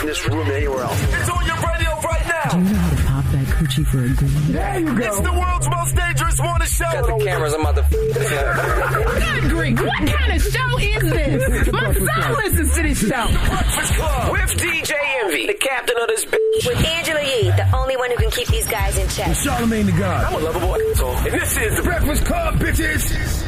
in this room than anywhere else. It's on your radio right now. Do you know how to pop that coochie for a green? There you go. It's the world's most dangerous morning show. Got the cameras. I'm about to. Good grief, what kind of show is this? My son listens to this show. Breakfast Club. With DJ Envy, the captain of this bitch. With Angela Yee, the only one who can keep these guys in check. Charlamagne the God. I'm a lovable asshole. And this is the Breakfast Club, bitches.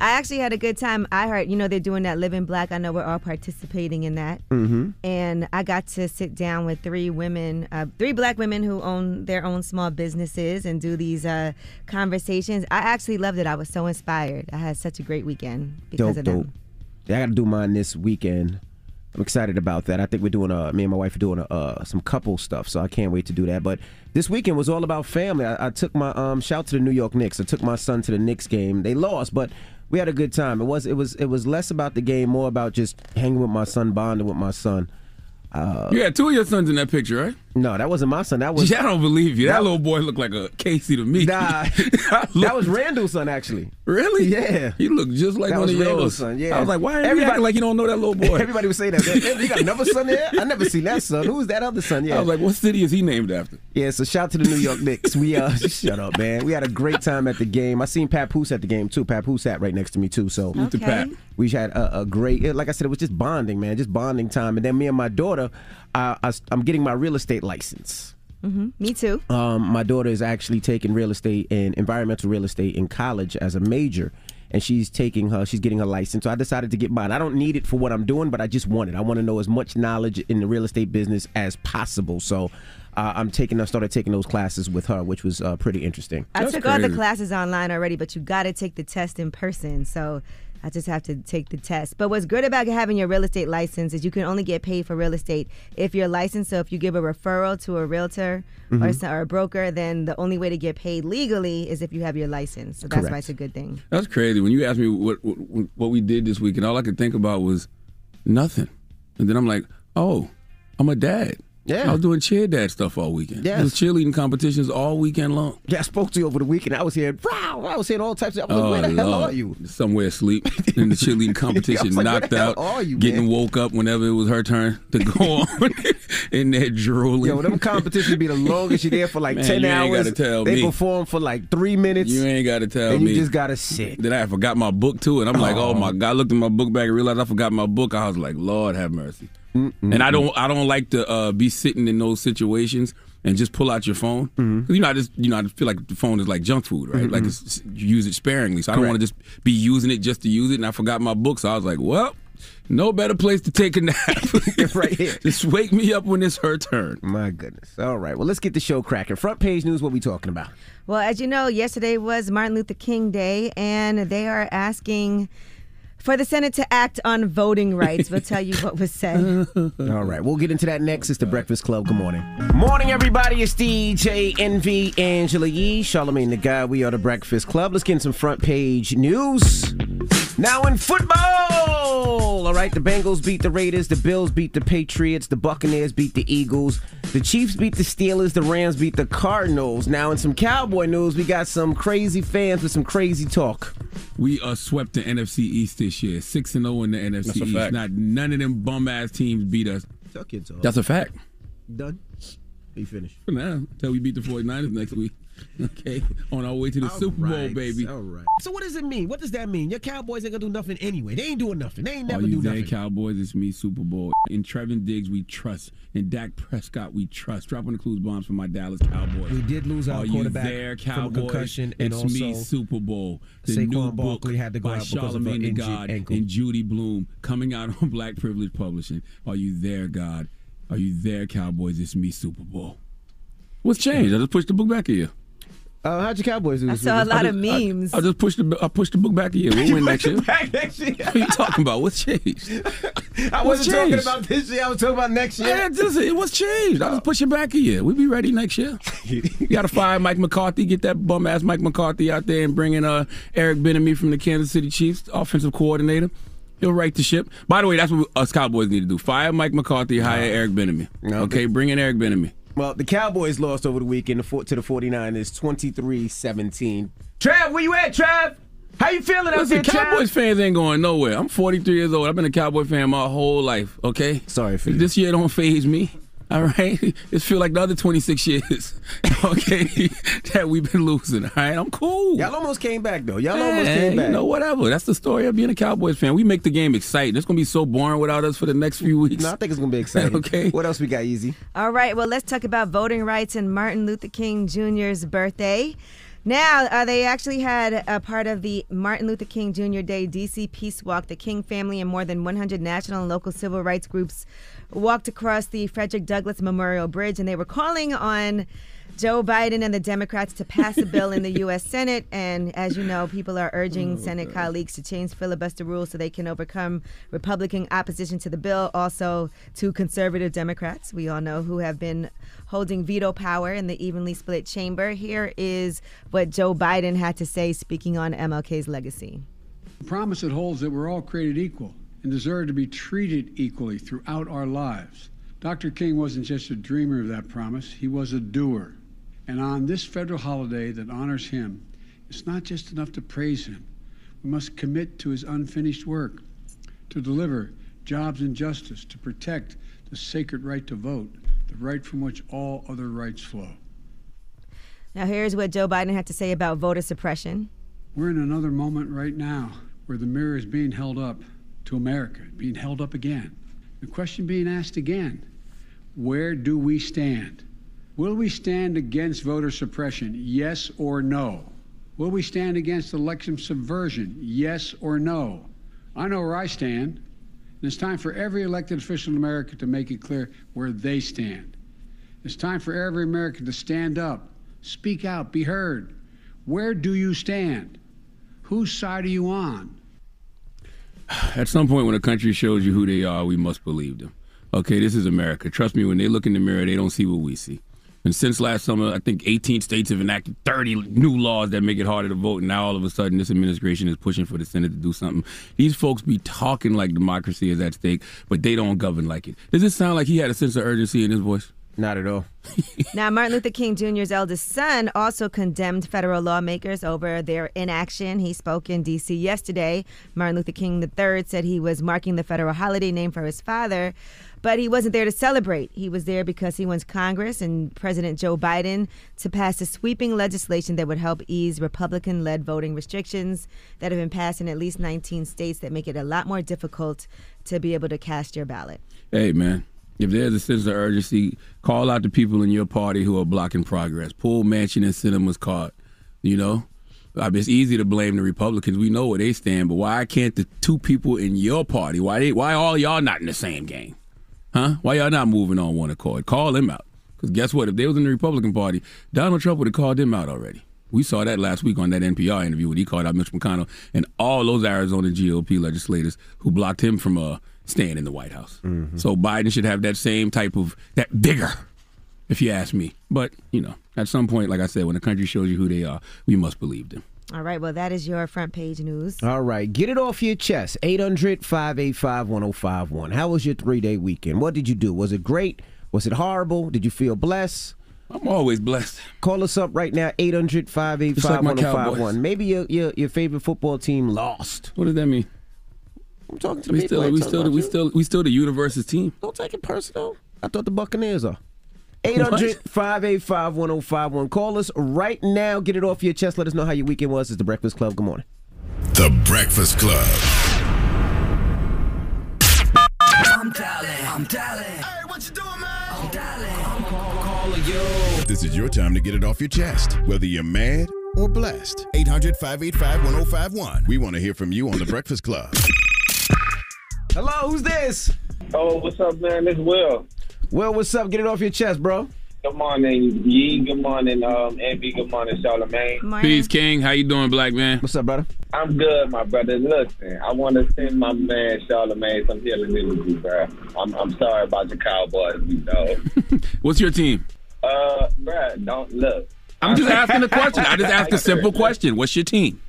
I actually had a good time. I heard, you know, they're doing that Living Black. I know we're all participating in that. Mm-hmm. And I got to sit down with three women, uh, three black women who own their own small businesses and do these uh, conversations. I actually loved it. I was so inspired. I had such a great weekend because Dope, of dope. them. Yeah, I got to do mine this weekend. I'm excited about that. I think we're doing uh me and my wife are doing uh some couple stuff, so I can't wait to do that. But this weekend was all about family. I, I took my um shout to the New York Knicks. I took my son to the Knicks game. They lost, but we had a good time. It was it was it was less about the game, more about just hanging with my son, bonding with my son. Uh, you had two of your sons in that picture, right? No, that wasn't my son. That was Yeah, I don't believe you. That That- little boy looked like a Casey to me. Nah, that was Randall's son actually. really. Yeah. he looked just like That one was of yours. Randall's son, yeah. I was like, why everybody Everybody- acting like you don't know that little boy? Everybody was saying that. Man, you got another son there? I never seen that son. Who's that other son? Yeah. I was like, what city is he named after? Yeah, so shout to the New York Knicks. We uh shut up, man. We had a great time at the game. I seen Pat Poose at the game too. Pat Poose sat right next to me too. So Okay. We had a, a great like I said, it was just bonding, man. Just bonding time. And then me and my daughter, uh, I, I'm getting my real estate license. Me too. Um, my daughter is actually taking real estate and environmental real estate in college as a major. And she's taking her, she's getting her license. So I decided to get mine. I don't need it for what I'm doing, but I just want it. I want to know as much knowledge in the real estate business as possible. So uh, I'm taking, I started taking those classes with her, which was uh, pretty interesting. I That's took all the classes online already, but you got to take the test in person. So I just have to take the test. But what's good about having your real estate license is you can only get paid for real estate if you're licensed. So if you give a referral to a realtor Mm-hmm. or, or a broker, then the only way to get paid legally is if you have your license. So that's why it's a good thing. That's crazy. When you asked me what, what what we did this weekend, all I could think about was nothing. And then I'm like, oh, I'm a dad. Yeah. I was doing cheer dad stuff all weekend. Yeah. It was cheerleading competitions all weekend long. Yeah, I spoke to you over the weekend. I was hearing, wow, I was hearing all types of, I was like, oh, where the hell Oh, Lord. are you? Somewhere asleep in the cheerleading competition, like, where knocked the hell out, are you, getting man? woke up whenever it was her turn to go on in there drooling. Yo, them competitions be the longest. You're there for like Man, 10 you ain't hours. gotta tell they me. perform for like three minutes. you ain't got to tell and me. you just gotta sit. Then I forgot my book too, and I'm like, oh my oh. god! I looked in my book bag and realized I forgot my book. I was like, Lord have mercy. Mm-hmm. And I don't, I don't like to uh, be sitting in those situations and just pull out your phone. Mm-hmm. 'Cause, You know, I just, you know, I feel like the phone is like junk food, right? Like mm-hmm. it's, you use it sparingly, so I don't want to just be using it just to use it. And I forgot my book, so I was like, well, no better place to take a nap. Right here. just wake me up when it's her turn. My goodness. All right. Well, let's get the show cracking. Front page news. What we talking about? Well, as you know, yesterday was Martin Luther King Day, and they are asking for the Senate to act on voting rights. We'll tell you what was said. All right. We'll get into that next. It's the Breakfast Club. Good morning. Morning, everybody. It's DJ Envy Angela Yee, Charlamagne the Guy. We are the Breakfast Club. Let's get in some front page news. Now in football. All right. The Bengals beat the Raiders. The Bills beat the Patriots. The Buccaneers beat the Eagles. The Chiefs beat the Steelers. The Rams beat the Cardinals. Now in some Cowboy news, we got some crazy fans with some crazy talk. We are swept the NFC East this year, six and zero in the NFC That's a East. fact. Not none of them bum ass teams beat us. Tuck your. That's a fact. done. You finished. For now, until we beat the 49ers next week. Okay, on our way to the Super Bowl, Alright, baby. Alright. So what does it mean? What does that mean? Your Cowboys ain't gonna do nothing anyway. They ain't doing nothing. They ain't Are never you do there, nothing. Cowboys? It's me, Super Bowl. In Trevin Diggs, we trust. In Dak Prescott, we trust. Dropping the clues bombs for my Dallas Cowboys. We did lose our Are you quarterback there, from a Cowboys? concussion, and it's me, Super Bowl. The Saquon new book Barkley had to go by out because of Charlamagne an the God ankle. and Judy Blume coming out on Black Privilege Publishing. Are you there, God? Are you there, Cowboys? It's me, Super Bowl. What's changed? I just pushed the book back at year. Uh, how'd your Cowboys do? I this saw a lot I of just- I- memes. I, just pushed the I pushed the book back a year. We'll win next year. Back next year. What are you talking about? What's changed? I wasn't talking about this year. I was talking about next year. Yeah, just, it was changed. I was pushing back a year. We'll be ready next year. you got to fire Mike McCarthy, get that bum ass Mike McCarthy out there and bring in uh, Eric Bieniemy from the Kansas City Chiefs, offensive coordinator. He'll right the ship. By the way, that's what us Cowboys need to do. Fire Mike McCarthy, hire Eric Bieniemy. Okay, bring in Eric Bieniemy. Well, the Cowboys lost over the weekend to the 49ers 23-17. Trav, where you at, Trav? How you feeling out Listen, there, Trav? Cowboys fans ain't going nowhere. I'm 43 years old. I've been a Cowboy fan my whole life. Okay. Sorry for you. This year don't phase me. All right. It feel like the other 26 years. Okay, that we've been losing. All right. I'm cool. Y'all almost came back though. Y'all almost came back. You know, whatever. That's the story of being a Cowboys fan. We make the game exciting. It's gonna be so boring without us for the next few weeks. No, I think it's gonna be exciting. Okay. What else we got, Easy? All right, well, let's talk about voting rights and Martin Luther King Jr.'s birthday. Now, uh, they actually had a part of the Martin Luther King Jr. Day DC Peace Walk. The King family and more than 100 national and local civil rights groups walked across the Frederick Douglass Memorial Bridge, and they were calling on Joe Biden and the Democrats to pass a bill in the U.S. Senate. And as you know, people are urging oh, Senate colleagues to change filibuster rules so they can overcome Republican opposition to the bill. Also, to conservative Democrats, we all know who have been holding veto power in the evenly split chamber. Here is what Joe Biden had to say speaking on MLK's legacy. The promise it holds that we're all created equal and deserve to be treated equally throughout our lives. Dr. King wasn't just a dreamer of that promise, he was a doer. And on this federal holiday that honors him, it's not just enough to praise him. We must commit to his unfinished work, to deliver jobs and justice, to protect the sacred right to vote, the right from which all other rights flow. Now, here's what Joe Biden had to say about voter suppression. We're in another moment right now where the mirror is being held up to America, being held up again. The question being asked again where do we stand? Will we stand against voter suppression? Yes or no? Will we stand against election subversion? Yes or no? I know where I stand. And it's time for every elected official in America to make it clear where they stand. It's time for every American to stand up, speak out, be heard. Where do you stand? Whose side are you on? At some point, when a country shows you who they are, we must believe them. Okay, this is America. Trust me, when they look in the mirror, they don't see what we see. And since last summer, I think 18 states have enacted 30 new laws that make it harder to vote. And now all of a sudden, this administration is pushing for the Senate to do something. These folks be talking like democracy is at stake, but they don't govern like it. Does this sound like he had a sense of urgency in his voice? Not at all. Now, Martin Luther King Jr.'s eldest son also condemned federal lawmakers over their inaction. He spoke in D.C. yesterday. Martin Luther King III said he was marking the federal holiday named for his father, but he wasn't there to celebrate. He was there because he wants Congress and President Joe Biden to pass a sweeping legislation that would help ease Republican led voting restrictions that have been passed in at least 19 states that make it a lot more difficult to be able to cast your ballot. Hey, man. If there's a sense of urgency, call out the people in your party who are blocking progress. Pull Manchin and Sinema's card. You know, it's easy to blame the Republicans. We know where they stand, but why can't the two people in your party? Why they? Why all y'all not in the same game? Huh? Why y'all not moving on one accord? Call them out. Because guess what? If they was in the Republican Party, Donald Trump would have called them out already. We saw that last week on that NPR interview when he called out Mitch McConnell and all those Arizona GOP legislators who blocked him from uh, staying in the White House. Mm-hmm. So Biden should have that same type of that vigor, if you ask me. But you know, at some point, like I said, when the country shows you who they are, we must believe them. All right, well, that is your front page news. All right, get it off your chest. 800 585 1051. How was your three day weekend? What did you do? Was it great? Was it horrible? Did you feel blessed? I'm always blessed. Call us up right now, 800 585 1051. Maybe your, your, your favorite football team lost. What does that mean? I'm talking to We people. still, I we still, about we still, we still the universe's team. Don't take it personal. I thought the Buccaneers are. 800 585 1051. Call us right now. Get it off your chest. Let us know how your weekend was. It's The Breakfast Club. Good morning. The Breakfast Club. I'm dialing. I'm dialing. Hey, what you doing, man? I'm dialing. I'm call, calling you. This is your time to get it off your chest, whether you're mad or blessed. 800 585 1051. We want to hear from you on The Breakfast Club. Hello, who's this? Oh, what's up, man? This Will. Well, what's up? Get it off your chest, bro. Good morning, Yee. Good morning, um, Envy. Good morning, Charlamagne. Peace, King. How you doing, black man? What's up, brother? I'm good, my brother. Listen, I want to send my man Charlamagne some healing energy, bro. I'm, I'm sorry about the Cowboys, you know. What's your team? Uh, bro, don't look. I'm just asking a question. I just asked a simple question. What's your team?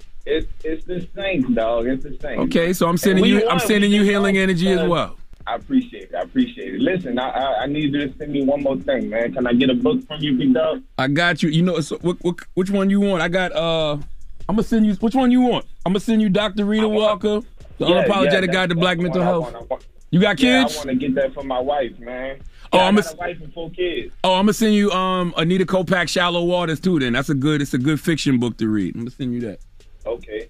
It's the Saints, dog. It's the Saints. Okay, so I'm sending you. I'm sending We you healing won. energy as well. I appreciate it. I appreciate it. Listen, I, I I need you to send me one more thing, man. Can I get a book from you, big dog? I got you. You know, so, what, what, which one you want? I got. uh I'm gonna send you. Which one you want? I'm gonna send you Dr. Rheeda Walker, the Yeah, unapologetic yeah, guide to black mental what I health. want. I want- You got Yeah, kids? I want to get that for my wife, man. Oh, Yeah, I I'm got a- a wife and four kids. Oh, I'm gonna send you um Anita Kopacz Shallow Waters too. Then that's a good. It's a good fiction book to read. I'm gonna send you that. Okay.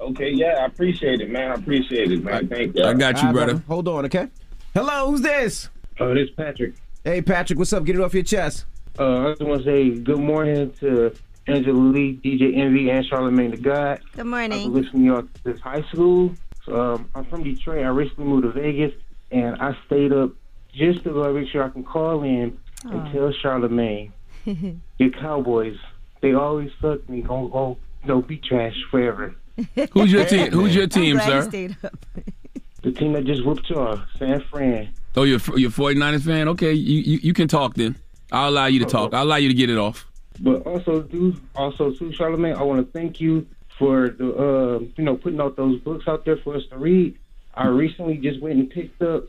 Okay, yeah, I appreciate it, man. I appreciate it, man. Thank you. I got you, All right, brother. Hold on, okay? Hello, who's this? Oh, this Patrick. Hey, Patrick, what's up? Get it off your chest. Uh, I just want to say good morning to Angela Lee, DJ Envy, and Charlamagne the God. Good I've morning. been listening to y'all since high school. Um, I'm from Detroit. I recently moved to Vegas, and I stayed up just to go make sure I can call in and tell Charlamagne, your Cowboys, they always suck and they gonna go, you know, be trash forever. Who's your team? Who's your team, I'm glad you sir? stayed up. The team that just whooped y'all, San Fran. Oh, you're you're 49ers fan. Okay, you, you you can talk then. I'll allow you to talk. I'll allow you to get it off. But also, dude, also too, Charlamagne. I want to thank you for the, uh, you know, putting out those books out there for us to read. I recently just went and picked up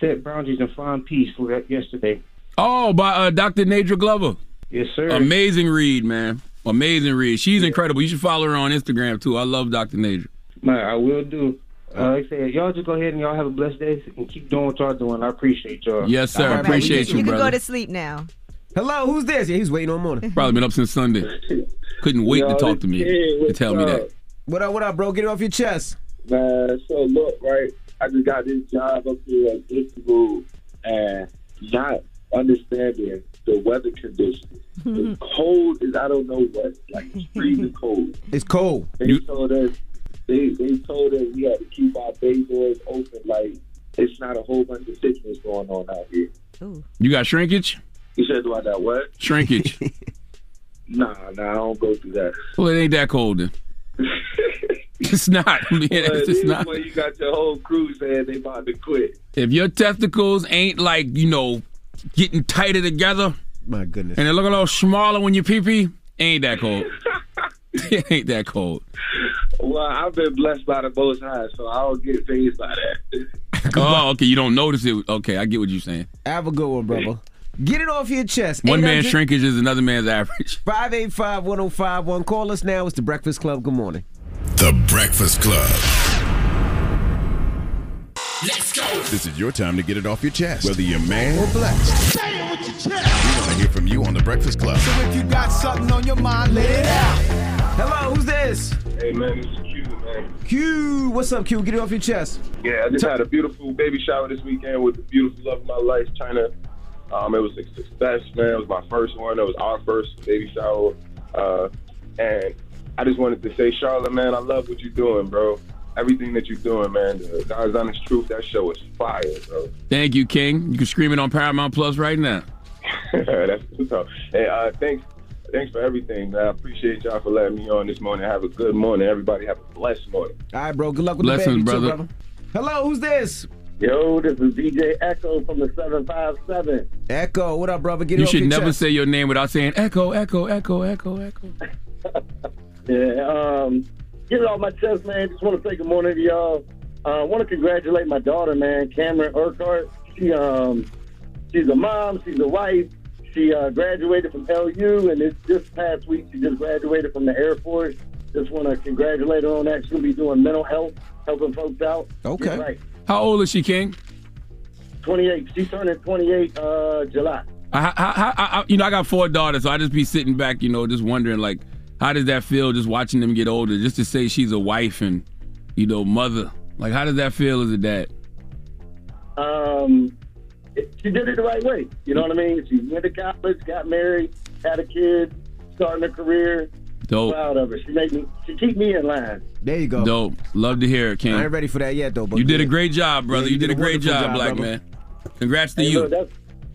Set Boundaries and Find Peace yesterday. Oh, by uh, Dr. Nedra Glover. Yes, sir. Amazing read, man. Amazing read. She's incredible. You should follow her on Instagram too. I love Dr. Nedra. Man, I will do. Uh, like I said, y'all just go ahead and y'all have a blessed day and keep doing what y'all doing. I appreciate y'all. Yes, sir. All right, Appreciate you, You can go to sleep now. Hello, who's this? Yeah, he's waiting all morning. Probably been up since Sunday. Couldn't wait to talk to me to what's tell me that. What up, what up, bro? Get it off your chest. Man, so look, right? I just got this job up here at Istanbul, and not understanding the weather conditions. The cold is I don't know what, like it's freezing cold. It's cold. They told us they they told us we had to keep our bay doors open. Like it's not a whole bunch of sickness going on out here. Ooh. You got shrinkage? You said do I got what? Shrinkage. Nah, nah, I don't go through that. well, it ain't that cold then. it's not. I mean, But it's just not. when you got your whole crew saying they about to quit. If your testicles ain't like you know getting tighter together, My goodness. and it look a little smaller when you pee pee, ain't that cold. it ain't that cold. Well, I've been blessed by the Most High, so I don't get phased by that. Oh, okay. You don't notice it. Okay, I get what you're saying. Have a good one, brother. Get it off your chest. One man's shrinkage is another man's average. 585 1051. Call us now. It's the Breakfast Club. Good morning. The Breakfast Club. Let's go. This is your time to get it off your chest, whether you're man or black. Say it with your chest. We want to hear from you on the Breakfast Club. So if you got something on your mind, let it out. Hello, who's this? Hey man, this is Q, man. Q. What's up, Q? Get it off your chest. Yeah, I just had a beautiful baby shower this weekend with the beautiful love of my life, China. Um, it was a success, man. It was my first one. It was our first baby shower. Uh, and I just wanted to say, Charlotte, man, I love what you're doing, bro. Everything that you're doing, man. The God's honest truth, that show is fire, bro. Thank you, King. You can scream it on Paramount Plus right now. That's what's up. Hey, uh, thanks, thanks for everything, man. I appreciate y'all for letting me on this morning. Have a good morning. Everybody have a blessed morning. All right, bro. Good luck with Blessings, the baby, too, brother. brother. Hello, who's this? Yo, this is DJ Echo from the 757. Echo. What up, brother? Get it You should never chest. say your name without saying echo, echo, echo, echo, echo. Yeah, um, get it off my chest, man. Just want to say good morning to y'all. I uh, want to congratulate my daughter, man, Cameron Urquhart. She, um, she's a mom, she's a wife. She uh, graduated from LU, and this, this past week she just graduated from the Air Force. Just want to congratulate her on that. She'll be doing mental health, helping folks out. Okay. Right. How old is she, King? 28. She's turning 28 uh, July. I, I, I, I, you know, I got four daughters, so I just be sitting back, you know, just wondering, like, how does that feel, just watching them get older, just to say she's a wife and, you know, mother. Like, how does that feel as a dad? um, it- she did it the right way. You know what I mean? She went to college, got married, had a kid, starting a career. Dope. Proud of her. She made me. She keep me in line. There you go. Dope. Love to hear it, King. I ain't ready for that yet, though. But You did a great job, brother. Yeah, you, you did, did a a great job, job, black brother. man. Congrats to Hey, you. look, that's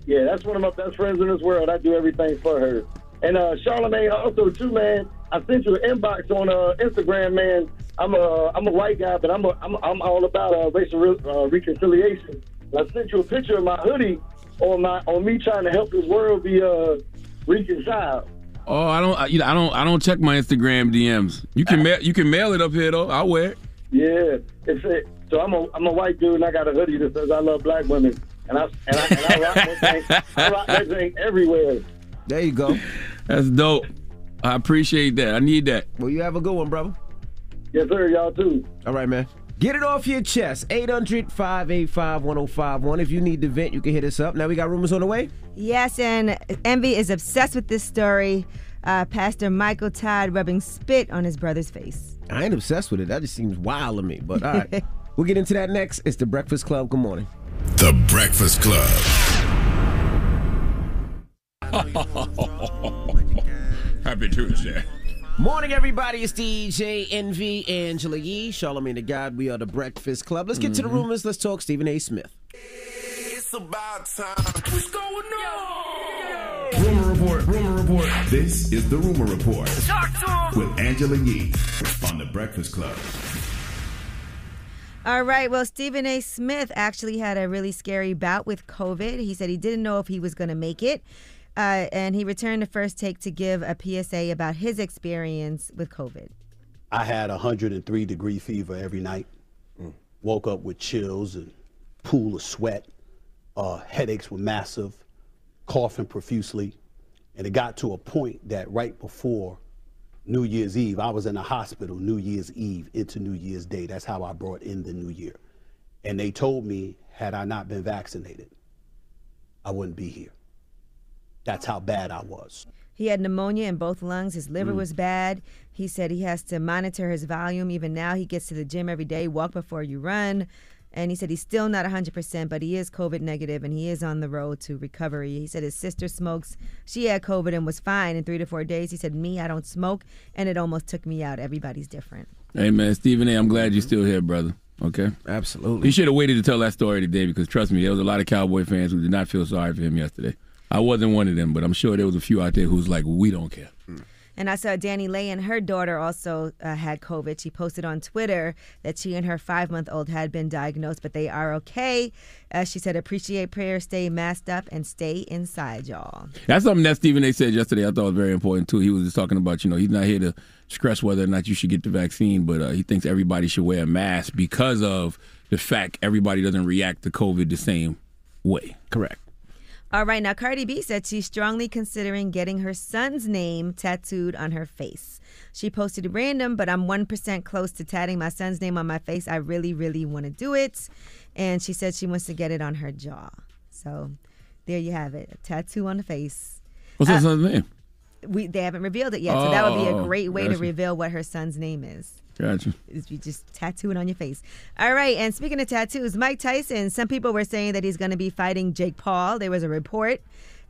Yeah, that's one of my best friends in this world. I do everything for her. And uh, Charlamagne also too, man. I sent you an inbox on uh, Instagram, man. I'm a I'm a white guy, but I'm a, I'm, I'm all about uh, racial re- uh, reconciliation. I sent you a picture of my hoodie on my on me trying to help this world be uh, reconciled. Oh, I don't. I, you know, I don't. I don't check my Instagram DMs. You can mail. You can mail it up here though. I'll wear it. Yeah, it's it. So I'm a I'm a white dude and I got a hoodie that says I love black women, and I and I, and I rock that thing. I rock that thing everywhere. There you go. That's dope. I appreciate that. I need that. Well, you have a good one, brother. Yes, sir. Y'all too. All right, man. Get it off your chest. 800 585 1051. If you need to vent, you can hit us up. Now we got rumors on the way. Yes, and Envy is obsessed with this story. Uh, Pastor Michael Todd rubbing spit on his brother's face. I ain't obsessed with it. That just seems wild to me. But all right. we'll get into that next. It's The Breakfast Club. Good morning. The Breakfast Club. Happy Tuesday. Morning, everybody. It's DJ Envy Angela Yee, Charlamagne the God. We are the Breakfast Club. Let's get to the mm-hmm. rumors. Let's talk Stephen A. Smith. It's about time. What's going on? Rumor report. Rumor report. This is the rumor report Talk to him. with Angela Yee on the Breakfast Club. All right. Well, Stephen A. Smith actually had a really scary bout with COVID. He said he didn't know if he was going to make it. Uh, and he returned to first take to give a PSA about his experience with COVID. I had 103 degree fever every night. Woke up with chills and pool of sweat. Uh, headaches were massive, coughing profusely. And it got to a point that right before New Year's Eve, I was in the hospital New Year's Eve into New Year's Day. That's how I brought in the new year. And they told me, had I not been vaccinated, I wouldn't be here. That's how bad I was. He had pneumonia in both lungs. His liver Mm. was bad. He said he has to monitor his volume. Even now, he gets to the gym every day, walk before you run. And he said he's still not 100%, but he is COVID negative and he is on the road to recovery. He said his sister smokes. She had COVID and was fine in three to four days. He said, Me, I don't smoke, and it almost took me out. Everybody's different. Hey man, Stephen A. I'm glad you're still here, brother. Okay. Absolutely. You should have waited to tell that story today because trust me, there was a lot of Cowboy fans who did not feel sorry for him yesterday. I wasn't one of them, but I'm sure there was a few out there who's like, we don't care. And I saw DaniLeigh and her daughter also uh, had COVID. She posted on Twitter that she and her five month old had been diagnosed, but they are okay. Uh, she said, appreciate prayer, stay masked up, and stay inside, y'all. That's something that Stephen A. said yesterday. I thought was very important too. He was just talking about, you know, he's not here to stress whether or not you should get the vaccine, but uh, he thinks everybody should wear a mask because of the fact everybody doesn't react to COVID the same way. Correct. All right, now Cardi B said she's strongly considering getting her son's name tattooed on her face. She posted random, but I'm 1% close to tatting my son's name on my face. I really, really want to do it. And she said she wants to get it on her jaw. So there you have it a tattoo on the face. What's Uh, her son's name? We, they haven't revealed it yet, so that would be a Oh, great way to reveal what her son's name is. Gotcha. Is you just tattoo it on your face. All right, and speaking of tattoos, Mike Tyson. Some people were saying that he's going to be fighting Jake Paul. There was a report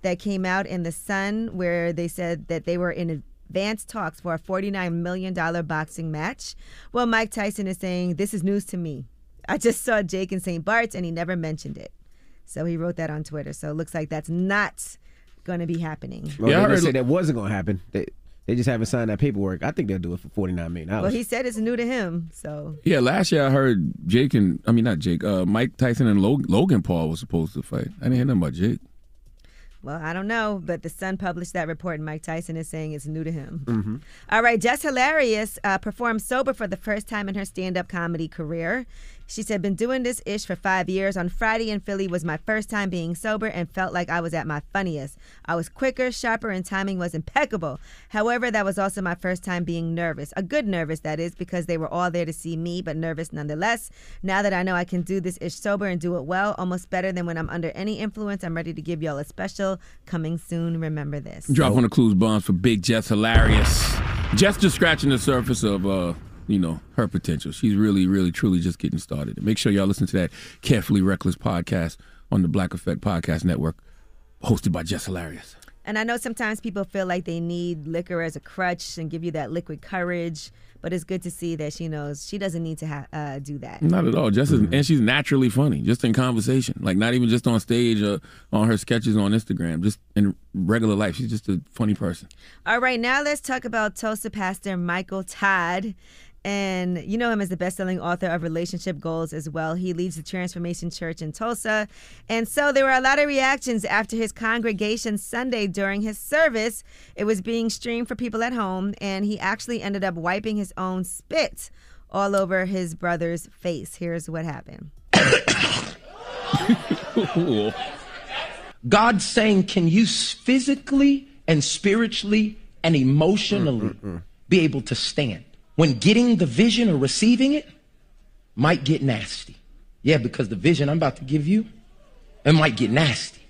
that came out in the Sun where they said that they were in advanced talks for a $49 million boxing match. Well, Mike Tyson is saying this is news to me. I just saw Jake in St. Bart's and he never mentioned it. So he wrote that on Twitter. So it looks like that's not going to be happening. Well, Yeah, I they heard- said that wasn't going to happen. They, they just haven't signed that paperwork. I think they'll do it for $49 million. Well, he said it's new to him. So Yeah, last year I heard Jake and I mean not Jake, uh, Mike Tyson and Log- Logan Paul was supposed to fight. I didn't hear nothing about Jake. Well, I don't know, but the Sun published that report, and Mike Tyson is saying it's new to him. Mm-hmm. All right, Jess Hilarious uh, performed sober for the first time in her stand-up comedy career. She said, "Been doing this ish for five years. On Friday in Philly was my first time being sober, and felt like I was at my funniest. I was quicker, sharper, and timing was impeccable. However, that was also my first time being nervous. A good nervous, that is, because they were all there to see me, but nervous nonetheless. Now that I know I can do this ish sober and do it well, almost better than when I'm under any influence, I'm ready to give y'all a special coming soon. Remember this." Drop on the clues bombs for Big Jess Hilarious. Jess just scratching the surface of uh, you know, her potential. She's really, really, truly just getting started. And make sure y'all listen to that Carefully Reckless podcast on the Black Effect Podcast Network, hosted by Jess Hilarious. And I know sometimes people feel like they need liquor as a crutch and give you that liquid courage, but it's good to see that she knows she doesn't need to ha- uh, do that. Not at all. Just as, and she's naturally funny, just in conversation, like not even just on stage or on her sketches on Instagram, just in regular life. She's just a funny person. All right, now let's talk about Tulsa pastor Michael Todd. And you know him as the best-selling author of Relationship Goals as well. He leads the Transformation Church in Tulsa. And so there were a lot of reactions after his congregation Sunday during his service. It was being streamed for people at home, and he actually ended up wiping his own spit all over his brother's face. Here's what happened. God's saying, can you physically and spiritually and emotionally mm, mm, mm. be able to stand when getting the vision or receiving it might get nasty? Yeah, because the vision I'm about to give you, it might get nasty.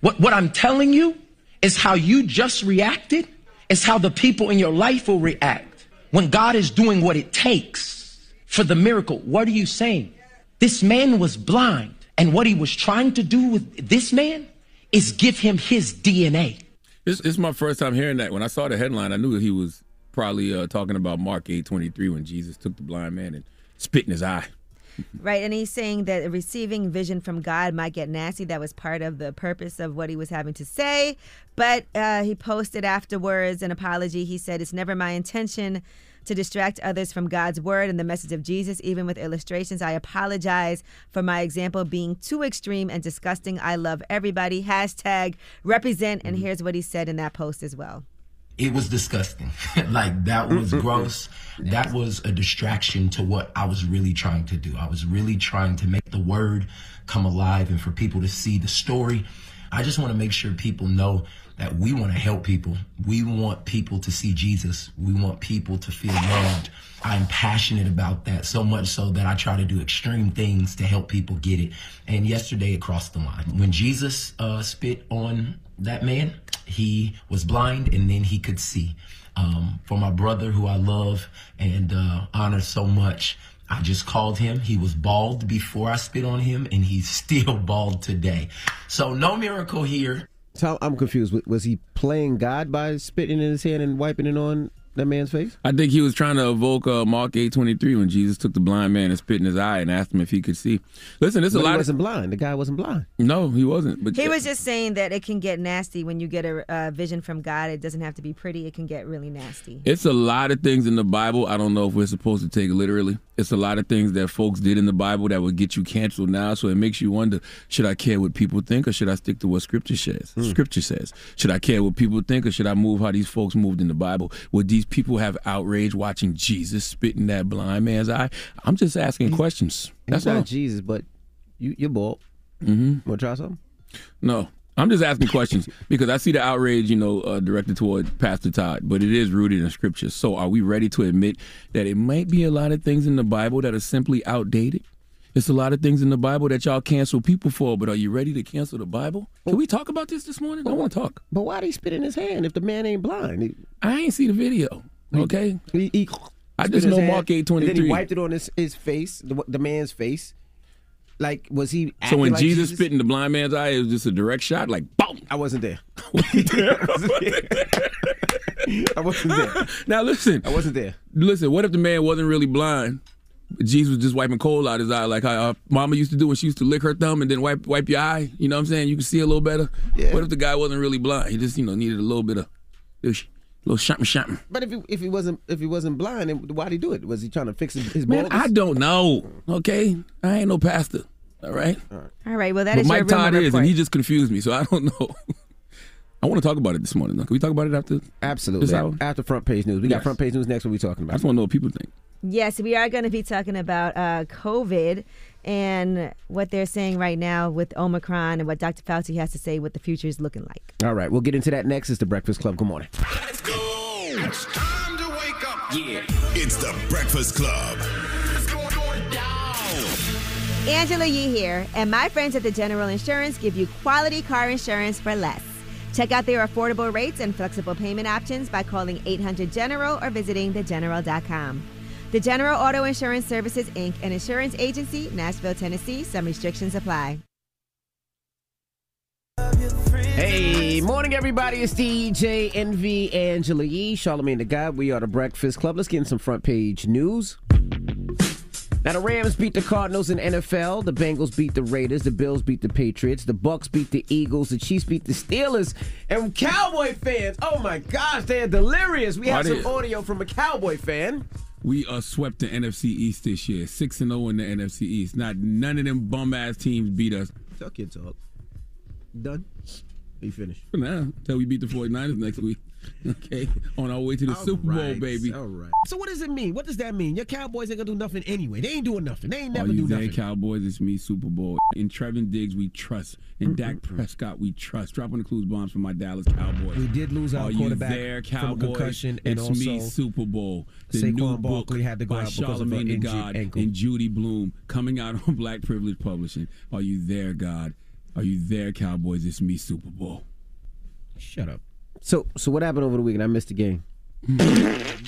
What, what I'm telling you is how you just reacted is how the people in your life will react when God is doing what it takes for the miracle. What are you saying? This man was blind, and what he was trying to do with this man is give him his DNA. This, this is my first time hearing that. When I saw the headline, I knew that he was probably uh, talking about Mark eight twenty three when Jesus took the blind man and spit in his eye. Right, and he's saying that receiving vision from God might get nasty. That was part of the purpose of what he was having to say. But uh, he posted afterwards an apology. He said, It's never my intention to distract others from God's word and the message of Jesus, even with illustrations. I apologize for my example being too extreme and disgusting. I love everybody. Hashtag represent. And mm-hmm. here's what he said in that post as well. It was disgusting. like that was gross. That was a distraction to what I was really trying to do. I was really trying to make the word come alive and for people to see the story. I just want to make sure people know that we want to help people. We want people to see Jesus. We want people to feel loved. I'm passionate about that so much so that I try to do extreme things to help people get it. And yesterday it crossed the line. When Jesus uh, spit on that man, he was blind and then he could see. Um, for my brother who I love and uh, honor so much, I just called him. He was bald before I spit on him, and he's still bald today. So no miracle here. So I'm confused. Was- Was he playing God by spitting in his hand and wiping it on that man's face? I think he was trying to evoke uh, Mark eight twenty three when Jesus took the blind man and spit in his eye and asked him if he could see. Listen, there's a But lot. he of, wasn't blind. The guy wasn't blind. no, he wasn't. But He was just saying that it can get nasty when you get a uh, vision from God. It doesn't have to be pretty, it can get really nasty. It's a lot of things in the Bible. I don't know if we're supposed to take it literally. It's a lot of things that folks did in the Bible that would get you canceled now. So it makes you wonder: Should I care what people think, or should I stick to what Scripture says? Scripture says. Should I care what people think, or should I move how these folks moved in the Bible? Would these people have outrage watching Jesus spit in that blind man's eye? I'm just asking questions. That's He's not all. Jesus, but you, you're bald. Mm-hmm. Want to try something? No. I'm just asking questions because I see the outrage, you know, uh, directed toward Pastor Todd, but it is rooted in Scripture. So, are we ready to admit that it might be a lot of things in the Bible that are simply outdated? It's a lot of things in the Bible that y'all cancel people for, but are you ready to cancel the Bible? Can oh. we talk about this this morning? I want to talk. But why did he spit in his hand if the man ain't blind? He, I ain't see the video. Okay, he, he I just know Mark eight twenty and Then he wiped it on his, his face, the, the man's face. Like, was he? So when like Jesus, spit in the blind man's eye, it was just a direct shot, like boom. I wasn't there. I wasn't there. Now listen, I wasn't there. Listen, what if the man wasn't really blind? Jesus was just wiping coal out his eye, like how uh, Mama used to do when she used to lick her thumb and then wipe wipe your eye. You know what I'm saying? You can see a little better. What if the guy wasn't really blind? He just you know needed a little bit of little, sh- little something something. But if he, if he wasn't if he wasn't blind, then why'd he do it? Was he trying to fix his, his Man, baldness? I don't know. Okay, I ain't no pastor. All right. All right, well, that but is Mike your rumor Todd is, report. and he just confused me, so I don't know. I want to talk about it this morning. Though. Can we talk about it after? Absolutely. This hour? After front page news, we got front page news next. What we talking about? I just want to know what people think. Yes, we are going to be talking about uh, COVID and what they're saying right now with Omicron and what Dr. Fauci has to say what the future is looking like. All right, we'll get into that next. It's the Breakfast Club. Good morning. Let's go. It's time to wake up. Yeah. It's the Breakfast Club. Angela Yee here, and my friends at the General Insurance give you quality car insurance for less. Check out their affordable rates and flexible payment options by calling 800 General or visiting thegeneral.com. The General Auto Insurance Services, Inc., an insurance agency, Nashville, Tennessee. Some restrictions apply. Love your friends. Hey, morning everybody. It's DJ Envy Angela Yee, Charlamagne the God. We are the Breakfast Club. Let's get in some front page news. Now the Rams beat the Cardinals in NFL. The Bengals beat the Raiders. The Bills beat the Patriots. The Bucks beat the Eagles. The Chiefs beat the Steelers. And Cowboy fans, oh my gosh, they are delirious. We have some audio from a Cowboy fan. We uh, swept the NFC East this year, six and zero in the NFC East. Not none of them bum ass teams beat us. Talk your talk. Done. You finished. For now, until we beat the 49ers next week. Okay, on our way to the Super Bowl, right, baby. All right. So what does it mean? What does that mean? Your Cowboys ain't gonna do nothing anyway. They ain't doing nothing. They ain't never Are do you there, nothing. Cowboys? It's me, Super Bowl. In Trevin Diggs, we trust. In Dak Prescott, we trust. Dropping the clues bombs for my Dallas Cowboys. We did lose our Are quarterback you there, from a Cowboys? concussion, and it's me, Super Bowl. The Saquon new book Barkley had to go by out because of an Charlamagne the injured God ankle. and Judy Blume coming out on Black Privilege Publishing. Are you there, God? Are you there, Cowboys? It's me, Super Bowl. Shut up. So so what happened over the weekend? I missed the game.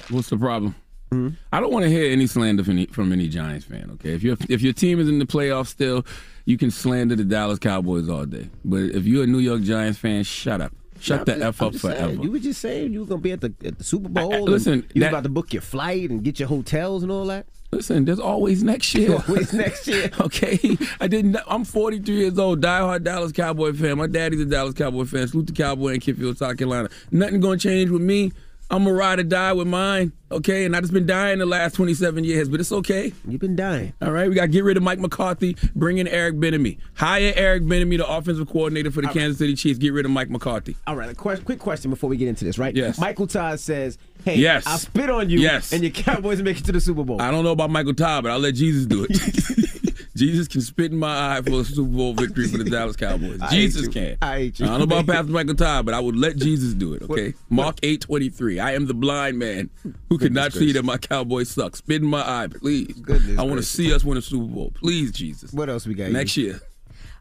What's the problem? Hmm? I don't want to hear any slander from any, from any Giants fan. Okay, if your if your team is in the playoffs still, you can slander the Dallas Cowboys all day. But if you're a New York Giants fan, shut up. Shut I'm the just- f up just saying, forever. You were just saying you were gonna be at the at the Super Bowl. I- and listen, you that- about to book your flight and get your hotels and all that. Listen, there's always next year. Always next year. okay, I didn't. I'm 43 years old, diehard Dallas Cowboy fan. My daddy's a Dallas Cowboy fan. Salute the Cowboy in Kidfield, South Carolina. Nothing gonna change with me. I'm a ride or die with mine. Okay, and I just been dying the last 27 years, but it's okay. You've been dying. All right, we got to get rid of Mike McCarthy, bring in Eric Bieniemy. Hire Eric Bieniemy, the offensive coordinator for the Kansas City Chiefs. Get rid of Mike McCarthy. All right, a quick question before we get into this, right? Yes. Michael Todd says, "Hey, Yes. I'll spit on you, Yes. and your Cowboys make it to the Super Bowl." I don't know about Michael Todd, but I'll let Jesus do it. Jesus can spit in my eye for a Super Bowl victory for the Dallas Cowboys. I Jesus can. I hate you. I don't know about Pastor Michael Todd, but I would let Jesus do it. Okay. Mark eight twenty three. I am the blind man who could not see that my Cowboys suck. Spit in my eye, please. Goodness I want to see us win a Super Bowl, please, Jesus. What else we got? Next year.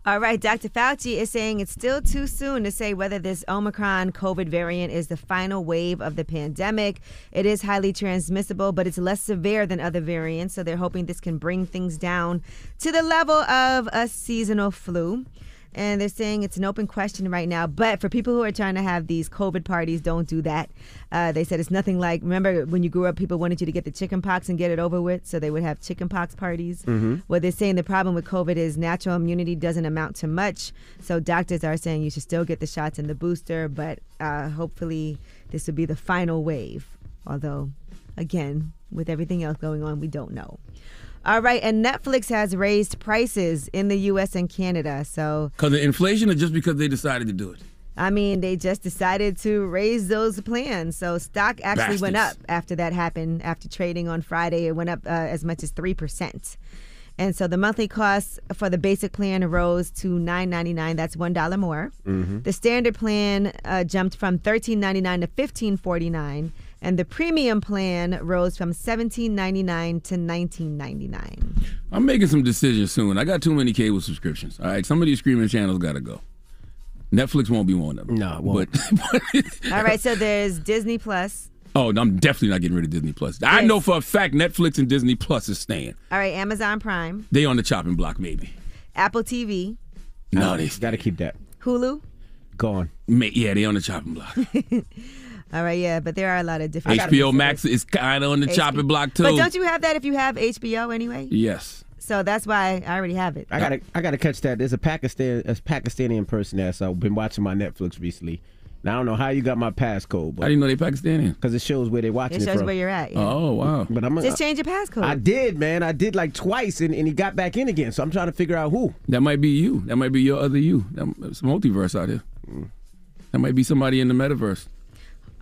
All right, Dr. Fauci is saying it's still too soon to say whether this Omicron COVID variant is the final wave of the pandemic. It is highly transmissible, but it's less severe than other variants, so they're hoping this can bring things down to the level of a seasonal flu. And they're saying it's an open question right now. But for people who are trying to have these COVID parties, don't do that. Uh, they said it's nothing like, remember when you grew up, people wanted you to get the chicken pox and get it over with, so they would have chicken pox parties. Mhm. Well, they're saying the problem with COVID is natural immunity doesn't amount to much. So doctors are saying you should still get the shots and the booster, but uh, hopefully this will be the final wave. Although, again, with everything else going on, we don't know. All right, and Netflix has raised prices in the U.S. and Canada. So, Because of inflation or just because they decided to do it? I mean, they just decided to raise those plans. So, stock actually went up after that happened. After trading on Friday, it went up uh, as much as 3%. And so the monthly cost for the basic plan rose to $9.99. That's $1 more. Mhm. The standard plan uh, jumped from $13.99 to $15.49. And the premium plan rose from $17.99 to $19.99. I'm making some decisions soon. I got too many cable subscriptions. All right, some of these streaming channels got to go. Netflix won't be one of them. No, won't. But, All right, so there's Disney Plus. oh, I'm definitely not getting rid of Disney Plus. I Yes. know for a fact Netflix and Disney Plus is staying. All right, Amazon Prime, They on the chopping block, maybe. Apple TV, No, they got to keep that Hulu. gone. Ma- yeah, they on the chopping block. All right, yeah, but there are a lot of different. HBO Max is kind of on the HBO. chopping block too. But don't you have that if you have HBO anyway? Yes. So that's why I already have it. I gotta, I gotta catch that. There's a Pakistan, a Pakistani person there. So I've been watching my Netflix recently. Now I don't know how you got my passcode, but I didn't know they Pakistani. Because it shows where they watching It it, shows from. where you're at, yeah. Oh wow! But I'm Just change your passcode. I did, man. I did like twice, and, and he got back in again. So I'm trying to figure out who. That might be you. That might be your other you. That- It's a multiverse out here. Mm. That might be somebody in the metaverse.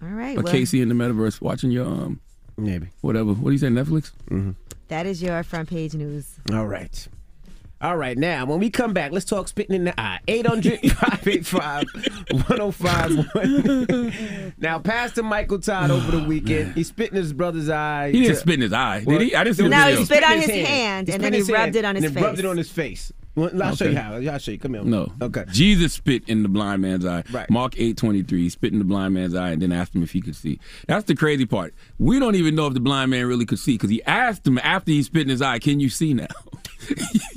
All right. Or well, Casey in the metaverse watching your um maybe whatever. What do you say? Netflix. Mm-hmm. that is your front page news. All right. All right, now when we come back, let's talk spitting in the eye. 800 585 1051. Now, Pastor Michael Todd over the weekend, he spit in his brother's eye. He didn't spit in his eye, did he? I didn't see the No, he spit on his hand, and then he rubbed it on his and then rubbed it on his face. Well, I'll show you how. I'll show you. Come here. No. Okay. Jesus spit in the blind man's eye. Right. Mark eight twenty three. Spit in the blind man's eye and then asked him if he could see. That's the crazy part. We don't even know if the blind man really could see because he asked him after he spit in his eye, "Can you see now?"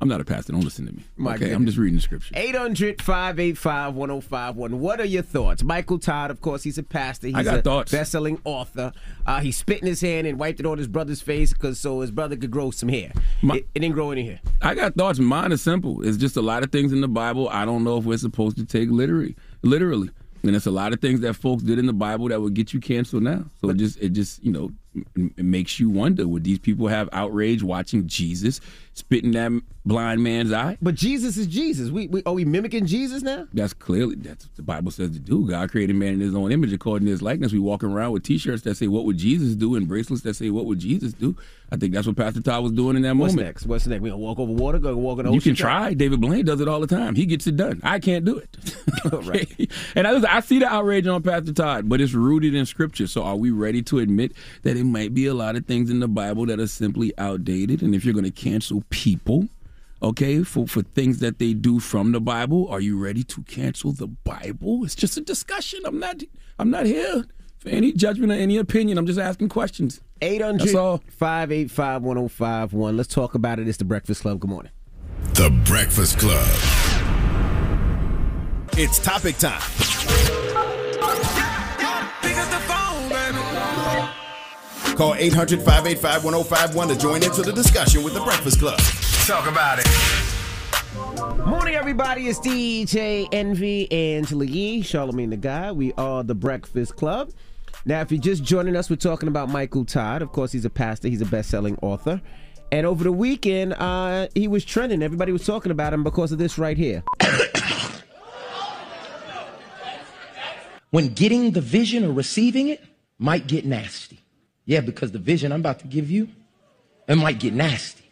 I'm not a pastor. Don't listen to me. My okay, I'm just reading the scripture. 800 585 1051. What are your thoughts? Michael Todd, of course, he's a pastor. He's I got a thoughts. best selling author. Uh, he spit in his hand and wiped it on his brother's face because so his brother could grow some hair. it, it didn't grow any hair. I got thoughts. Mine is simple. It's just a lot of things in the Bible I don't know if we're supposed to take literally. Literally. And it's a lot of things that folks did in the Bible that would get you canceled now. So it just it just, you know, it makes you wonder would these people have outrage watching Jesus spitting that blind man's eye? But Jesus is Jesus. We, we Are we mimicking Jesus now? That's clearly that's what the Bible says to do. God created man in his own image according to his likeness. We walk around with t-shirts that say what would Jesus do and bracelets that say what would Jesus do. I think that's what Pastor Todd was doing in that What's moment. next? What's next? We gonna walk over water? Gonna walk on the You can try. David Blaine does it all the time. He gets it done. I can't do it. right. And I, I see the outrage on Pastor Todd, but it's rooted in Scripture. So are we ready to admit that it might be a lot of things in the Bible that are simply outdated? And if you're going to cancel people, okay, for, for things that they do from the Bible, are you ready to cancel the Bible? It's just a discussion. I'm not. I'm not here for any judgment or any opinion. I'm just asking questions. 800 That's all. 585 1051. Let's talk about it. It's the Breakfast Club. Good morning. The Breakfast Club. It's topic time. Call 800 585 1051 to join into the discussion with The Breakfast Club. Talk about it. Morning, everybody. It's DJ Envy, Angela Yee, Charlamagne the Guy. We are the Breakfast Club. Now, if you're just joining us, we're talking about Michael Todd. Of course, he's a pastor, he's a best selling author. And over the weekend, uh, he was trending. Everybody was talking about him because of this right here. when getting the vision or receiving it might get nasty. Yeah, because the vision I'm about to give you, it might get nasty.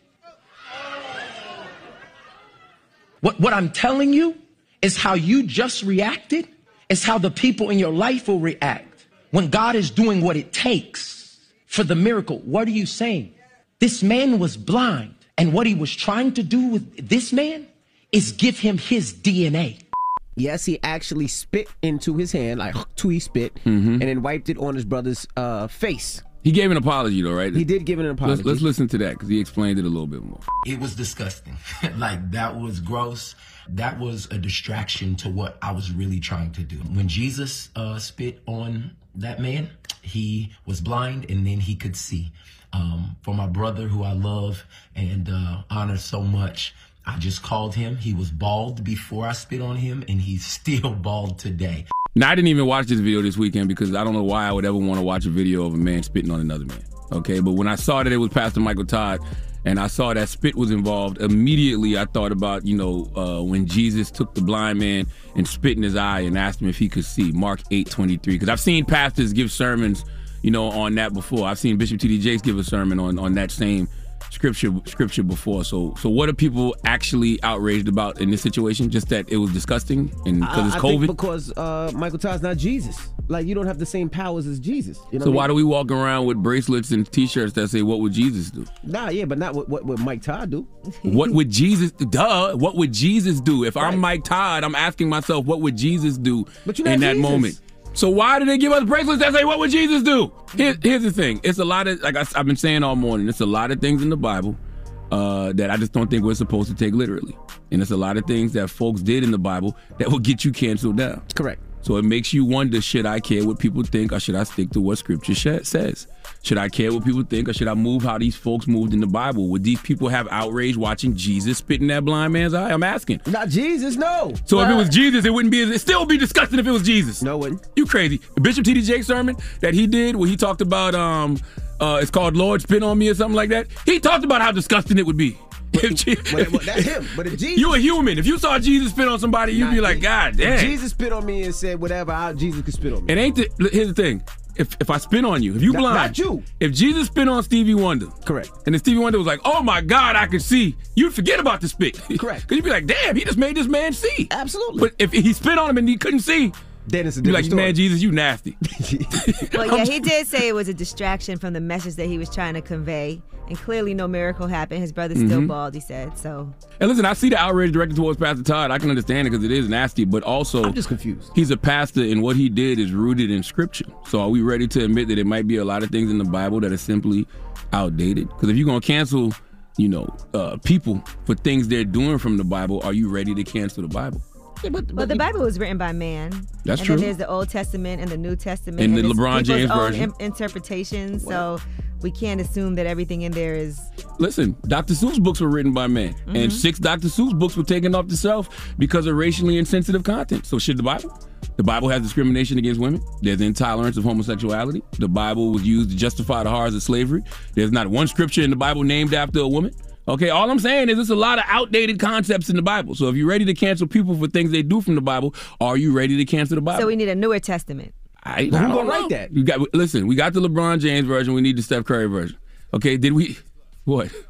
What, what I'm telling you is how you just reacted, is how the people in your life will react when God is doing what it takes for the miracle. What are you saying? This man was blind, and what he was trying to do with this man is give him his DNA. Yes, he actually spit into his hand, like twee spit, and then wiped it on his brother's uh, face. He gave an apology, though, right? He did give an apology. Let's, let's listen to that because he explained it a little bit more. It was disgusting. like that was gross. That was a distraction to what I was really trying to do. When Jesus uh, spit on that man, he was blind and then he could see. Um, for my brother, who I love and uh, honor so much, I just called him. He was bald before I spit on him, and he's still bald today. Now, I didn't even watch this video this weekend because I don't know why I would ever want to watch a video of a man spitting on another man. Okay, but when I saw that it was Pastor Michael Todd and I saw that spit was involved, immediately I thought about, you know, uh, when Jesus took the blind man and spit in his eye and asked him if he could see, Mark 8 23. Because I've seen pastors give sermons, you know, on that before. I've seen Bishop T.D. Jakes give a sermon on, on that same scripture scripture before. So so what are people actually outraged about in this situation? Just that it was disgusting and because it's I COVID? think because uh, Michael Todd's not Jesus. Like you don't have the same powers as Jesus. You know So I why do we walk around with bracelets and T-shirts that say "What would Jesus do"? Nah, yeah, but not what what, what Mike Todd do. what would Jesus? Duh! What would Jesus do? If I'm Mike Todd, I'm asking myself, what would Jesus do But you're not in that Jesus. moment? So why do they give us bracelets that say "What would Jesus do"? Here, here's the thing: it's a lot of like I, have been saying all morning. It's a lot of things in the Bible uh, that I just don't think we're supposed to take literally, and it's a lot of things that folks did in the Bible that will get you canceled down. Correct. So it makes you wonder: Should I care what people think, or should I stick to what Scripture sh- says? Should I care what people think, or should I move how these folks moved in the Bible? Would these people have outrage watching Jesus spit in that blind man's eye? I'm asking. Not Jesus, no. So if it was Jesus, it wouldn't be. It still would be disgusting if it was Jesus. No, wouldn't. You crazy? Bishop T.D. Jakes sermon that he did, where he talked about um, uh, it's called Lord Spit on Me or something like that. He talked about how disgusting it would be. If But, but that's him. But if Jesus, you a human. If you saw Jesus spit on somebody, you'd be like, God if damn. Jesus spit on me and said whatever, I, Jesus could spit on me. It ain't the. Here's the thing. If if I spin on you, if you Not- blind, not you. If Jesus spin on Stevie Wonder, correct, and then Stevie Wonder was like, "Oh my God, I can see," you'd forget about the spit, correct? Because you'd be like, "Damn, he just made this man see." Absolutely. But if he spit on him and he couldn't see, then it's a you'd be like, different "Man. Jesus, you nasty." Well, yeah, he did say it was a distraction from the message that he was trying to convey, and clearly no miracle happened. His brother's still Mhm. bald, he said. So And listen, I see the outrage directed towards Pastor Todd. I can understand it because it is nasty, but also I'm just confused. He's a pastor, and what he did is rooted in Scripture. So are we ready to admit that it might be a lot of things in the Bible that are simply outdated? Because if you're gonna cancel you know, uh, people for things they're doing from the Bible, are you ready to cancel the Bible? Well, the Bible was written by man. That's and true. Then there's the Old Testament and the New Testament. And the LeBron James own version. im- interpretation. So we can't assume that everything in there is. Listen, Dr. Seuss books were written by men, Mhm. and six Dr. Seuss books were taken off the shelf because of racially insensitive content. So, should the Bible? The Bible has discrimination against women. There's intolerance of homosexuality. The Bible was used to justify the horrors of slavery. There's not one scripture in the Bible named after a woman. Okay, all I'm saying is it's a lot of outdated concepts in the Bible. So, if you're ready to cancel people for things they do from the Bible, are you ready to cancel the Bible? So we need a newer testament. I, Who I gonna don't write know. that? You got listen. We got the LeBron James version. We need the Steph Curry version. Okay, did we? What?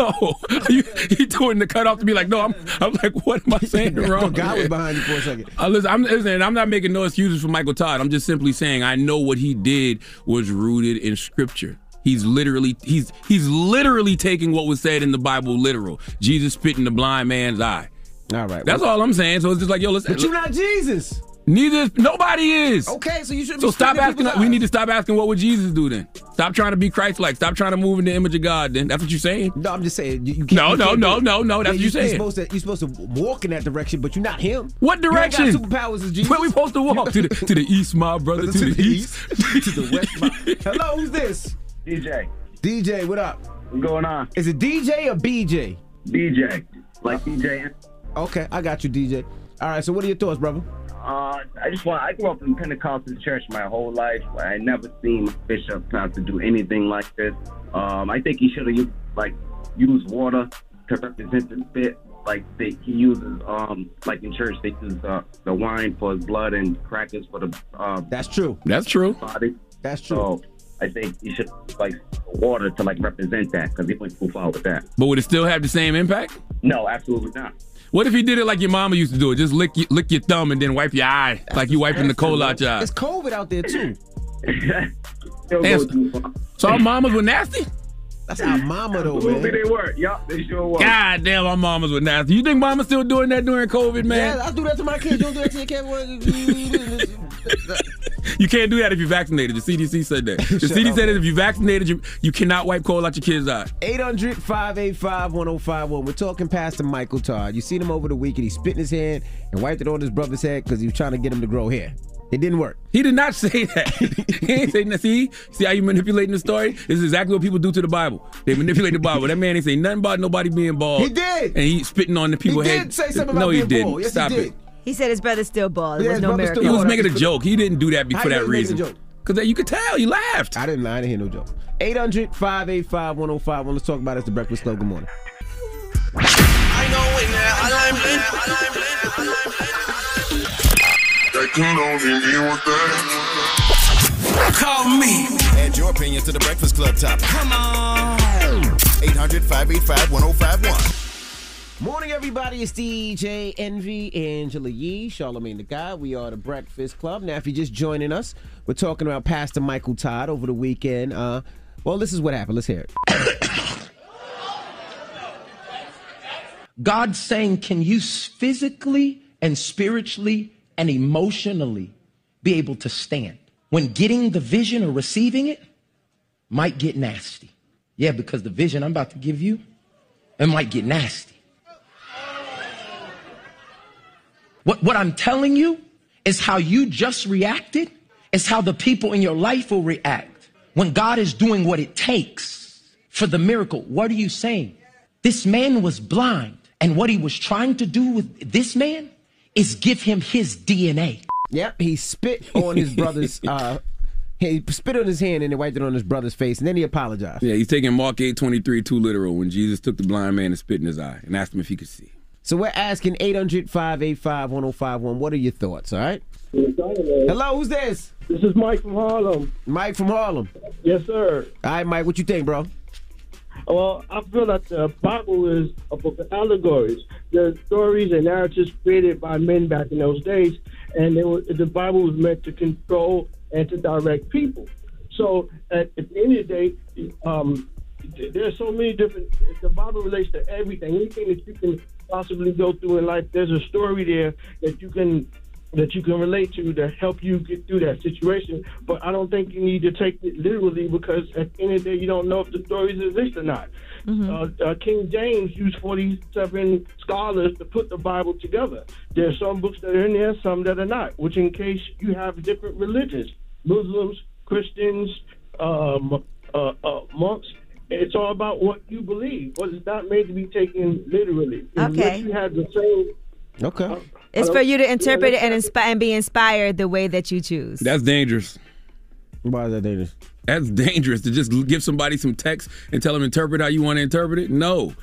Oh, you, he doing the cutoff to be like, no, I'm. I'm like, what am I saying wrong? God was behind you for a second. Uh, listen, I'm, listen, I'm not making no excuses for Michael Todd. I'm just simply saying I know what he did was rooted in Scripture. He's literally he's he's literally taking what was said in the Bible literal. Jesus spit in the blind man's eye. All right, that's all I'm saying. So it's just like, yo, listen. But you're not Jesus. Neither nobody is. Okay, so you should. So stop asking. We need to stop asking what would Jesus do then. Stop trying to be Christ-like. Stop trying to move in the image of God. Then that's what you're saying. No, I'm just saying. You, no, you no, no, no, no. That's Yeah, what you're You're saying. supposed to. You're supposed to walk in that direction, but you're not him. What direction? superpowers as Jesus. Where we supposed to walk to the to the east, my brother, to, the, east. to the west. my- Hello, who's this? DJ. DJ, what up? What's going on? Is it DJ or BJ? DJ. Like DJ. Okay, I got you, DJ. All right, so what are your thoughts, brother? Uh, I just want. I grew up in Pentecostal church my whole life. I never seen Bishop have to do anything like this. Um, I think he should have like used water to represent the spit. Like they, he uses um, like in church they use uh, the wine for his blood and crackers for the. Uh, That's true. That's true. Body. That's true. So I think he should like water to like represent that because he went too far with that. But would it still have the same impact? No, absolutely not. What if he did it like your mama used to do it? Just lick your, lick your thumb and then wipe your eye like you wiping the coal out your eye. It's COVID out there too. So our mamas were nasty. That's our mama though, Absolutely man. they were. Yup, they sure were. God damn, our mamas were nasty. You think mama's still doing that during COVID, man? Yeah, I do that to my kids. Don't do that to your kid. You can't do that if you're vaccinated. The CDC said that. The Shut CDC up, said that if you're vaccinated, you you cannot wipe coal out your kid's eye. 800 585 1051. We're talking Pastor Michael Todd. You seen him over the weekend. He spit in his hand and wiped it on his brother's head because he was trying to get him to grow hair. It didn't work. He did not say that. he ain't saying that. See, see how you manipulating the story? This is exactly what people do to the Bible. They manipulate the Bible. That man ain't say nothing about nobody being bald. He did. And he spitting on the people He head. did say something no, about he being didn't. bald. Yes, he Stop did. it. He said his brother's still bald. Yeah, There was his no brother's miracle. He was making a joke. He didn't do that be- How for you that know he made a reason. joke? Because you could tell he laughed. I didn't. lie. I didn't hear no joke. 800 585 1051. Let's talk about it. It's the Breakfast Club. Good morning. Call me. Add your opinion to the Breakfast Club top. Come on. 800 585 1051. Morning, everybody. It's DJ Envy, Angela Yee, Charlamagne the Guy. We are the Breakfast Club. Now, if you're just joining us, we're talking about Pastor Michael Todd over the weekend. Uh, well, this is what happened. Let's hear it. God's saying, can you physically and spiritually and emotionally be able to stand when getting the vision or receiving it might get nasty? Yeah, because the vision I'm about to give you, it might get nasty. What, what I'm telling you is how you just reacted, is how the people in your life will react when God is doing what it takes for the miracle. What are you saying? This man was blind, and what he was trying to do with this man is give him his DNA. Yep, he spit on his brother's. Uh, he spit on his hand and then wiped it on his brother's face, and then he apologized. Yeah, he's taking Mark 8 23 too literal when Jesus took the blind man and spit in his eye and asked him if he could see. So we're asking 800 585 1051. What are your thoughts, all right? Hello, who's this? This is Mike from Harlem. Mike from Harlem. Yes, sir. All right, Mike, what you think, bro? Well, I feel that the Bible is a book of allegories. The stories and narratives created by men back in those days, and were, the Bible was meant to control and to direct people. So at, at the end of the day, um, there's so many different. The Bible relates to everything. Anything that you can possibly go through in life, there's a story there that you can that you can relate to to help you get through that situation. But I don't think you need to take it literally because at the end of the day, you don't know if the stories exist or not. Uh, uh, King James used 47 scholars to put the Bible together. There are some books that are in there, some that are not, which in case you have different religions, Muslims, Christians, um, uh, uh, monks, it's all about what you believe, but it's not made to be taken literally. Unless you have the same Okay. It's for you to interpret it and, inspi- and be inspired the way that you choose. That's dangerous. Why is that dangerous? That's dangerous to just give somebody some text and tell them interpret how you want to interpret it. No,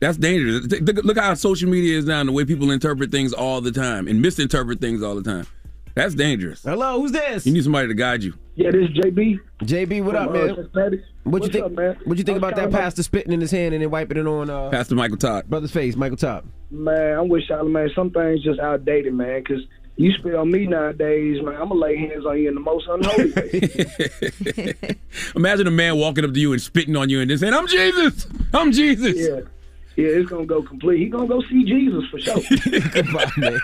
that's dangerous. Th- th- Look how social media is now, and the way people interpret things all the time and misinterpret things all the time. That's dangerous. Hello, who's this? You need somebody to guide you. Yeah, this is JB. JB, what From, up, uh, man? Cincinnati. What you What's think? up, man? What you think about that pastor spitting in his hand and then wiping it on uh, Pastor Michael Todd? brother's face? Michael Todd. Man, I'm with Charlamagne. Some things just outdated, man. Because you spit on me nowadays, man. I'm gonna lay hands on you in the most unholy way. Imagine a man walking up to you and spitting on you and then saying, "I'm Jesus. I'm Jesus." Yeah, yeah. It's gonna go complete. He gonna go see Jesus for sure. Goodbye, man.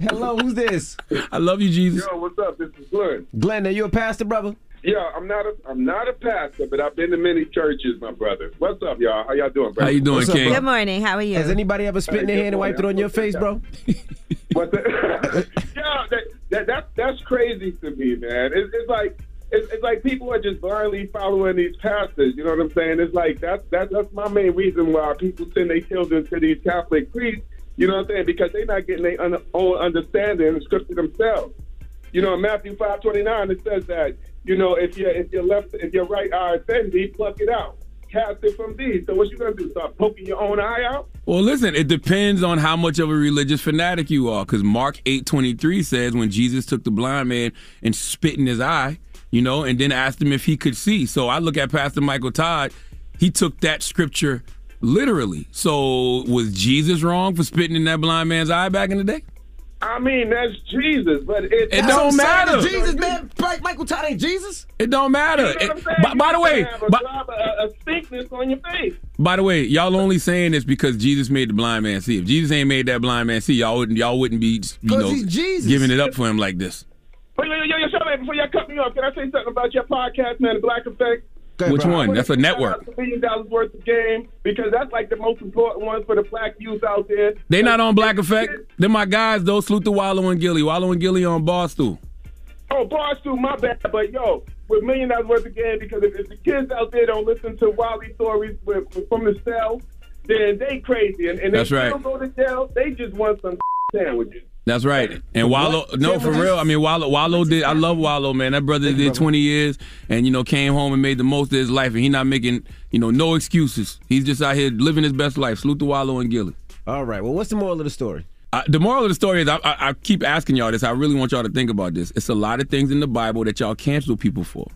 Hello, who's this? I love you, Jesus. Yo, what's up? This is Glenn. Glenn, are you a pastor, brother? Yeah, I'm not a I'm not a pastor, but I've been to many churches, my brother. What's up, y'all? How y'all doing, bro? How you doing, What's up, King? bro? Good morning. How are you? Has anybody ever spit in their hand and wiped it on your face, bro? What's that? yeah, that, that that that's crazy to me, man. It's, it's like it's, it's like people are just blindly following these pastors. You know what I'm saying? It's like that's that's that's my main reason why people send their children to these Catholic priests. You know what I'm saying? Because they're not getting their un- own understanding of the scripture themselves. You know, in Matthew five twenty nine, it says that you know if your if your left if your right eye is thee, pluck it out, cast it from thee. So what you gonna do? Start poking your own eye out? Well, listen, it depends on how much of a religious fanatic you are. Because Mark eight twenty three says when Jesus took the blind man and spit in his eye, you know, and then asked him if he could see. So I look at Pastor Michael Todd. He took that scripture literally. So was Jesus wrong for spitting in that blind man's eye back in the day? I mean, that's Jesus, but it, It don't matter. Jesus, man. Michael Todd ain't Jesus. It don't matter. You know what I'm It- by, by the way, have a, by, drop, a, a stinkness on your face. by the way, y'all only saying this because Jesus made the blind man see. If Jesus ain't made that blind man see, y'all wouldn't y'all wouldn't be you 'Cause know Jesus. giving it up for him like this. Wait, yo, yo, yo, shut up before y'all cut me off. Can I say something about your podcast, man, The Black Effect? Which one? That's a network. A million dollars worth of game because that's like the most important one for the black youth out there. They not on Black Effect. They're my guys though. Salute to Wallo and Gillie. Wallo and Gillie on Barstool. Oh, Barstool, my bad. But yo, with million dollars worth of game, because if, if the kids out there don't listen to Wally stories with, with- from the cell, then they crazy. And, and That's they right. still go to jail. They just want some sandwiches. That's right. And Wallo, no, for real. I mean, Wallo, Wallo did. I love Wallo, man. That brother did 20 years, and you know, came home and made the most of his life, and he not making, you know, no excuses. He's just out here living his best life. Salute to Wallo and Gillie. All right. Well, what's the moral of the story? Uh, the moral of the story is, I, I, I keep asking y'all this. I really want y'all to think about this. It's a lot of things in the Bible that y'all cancel people for,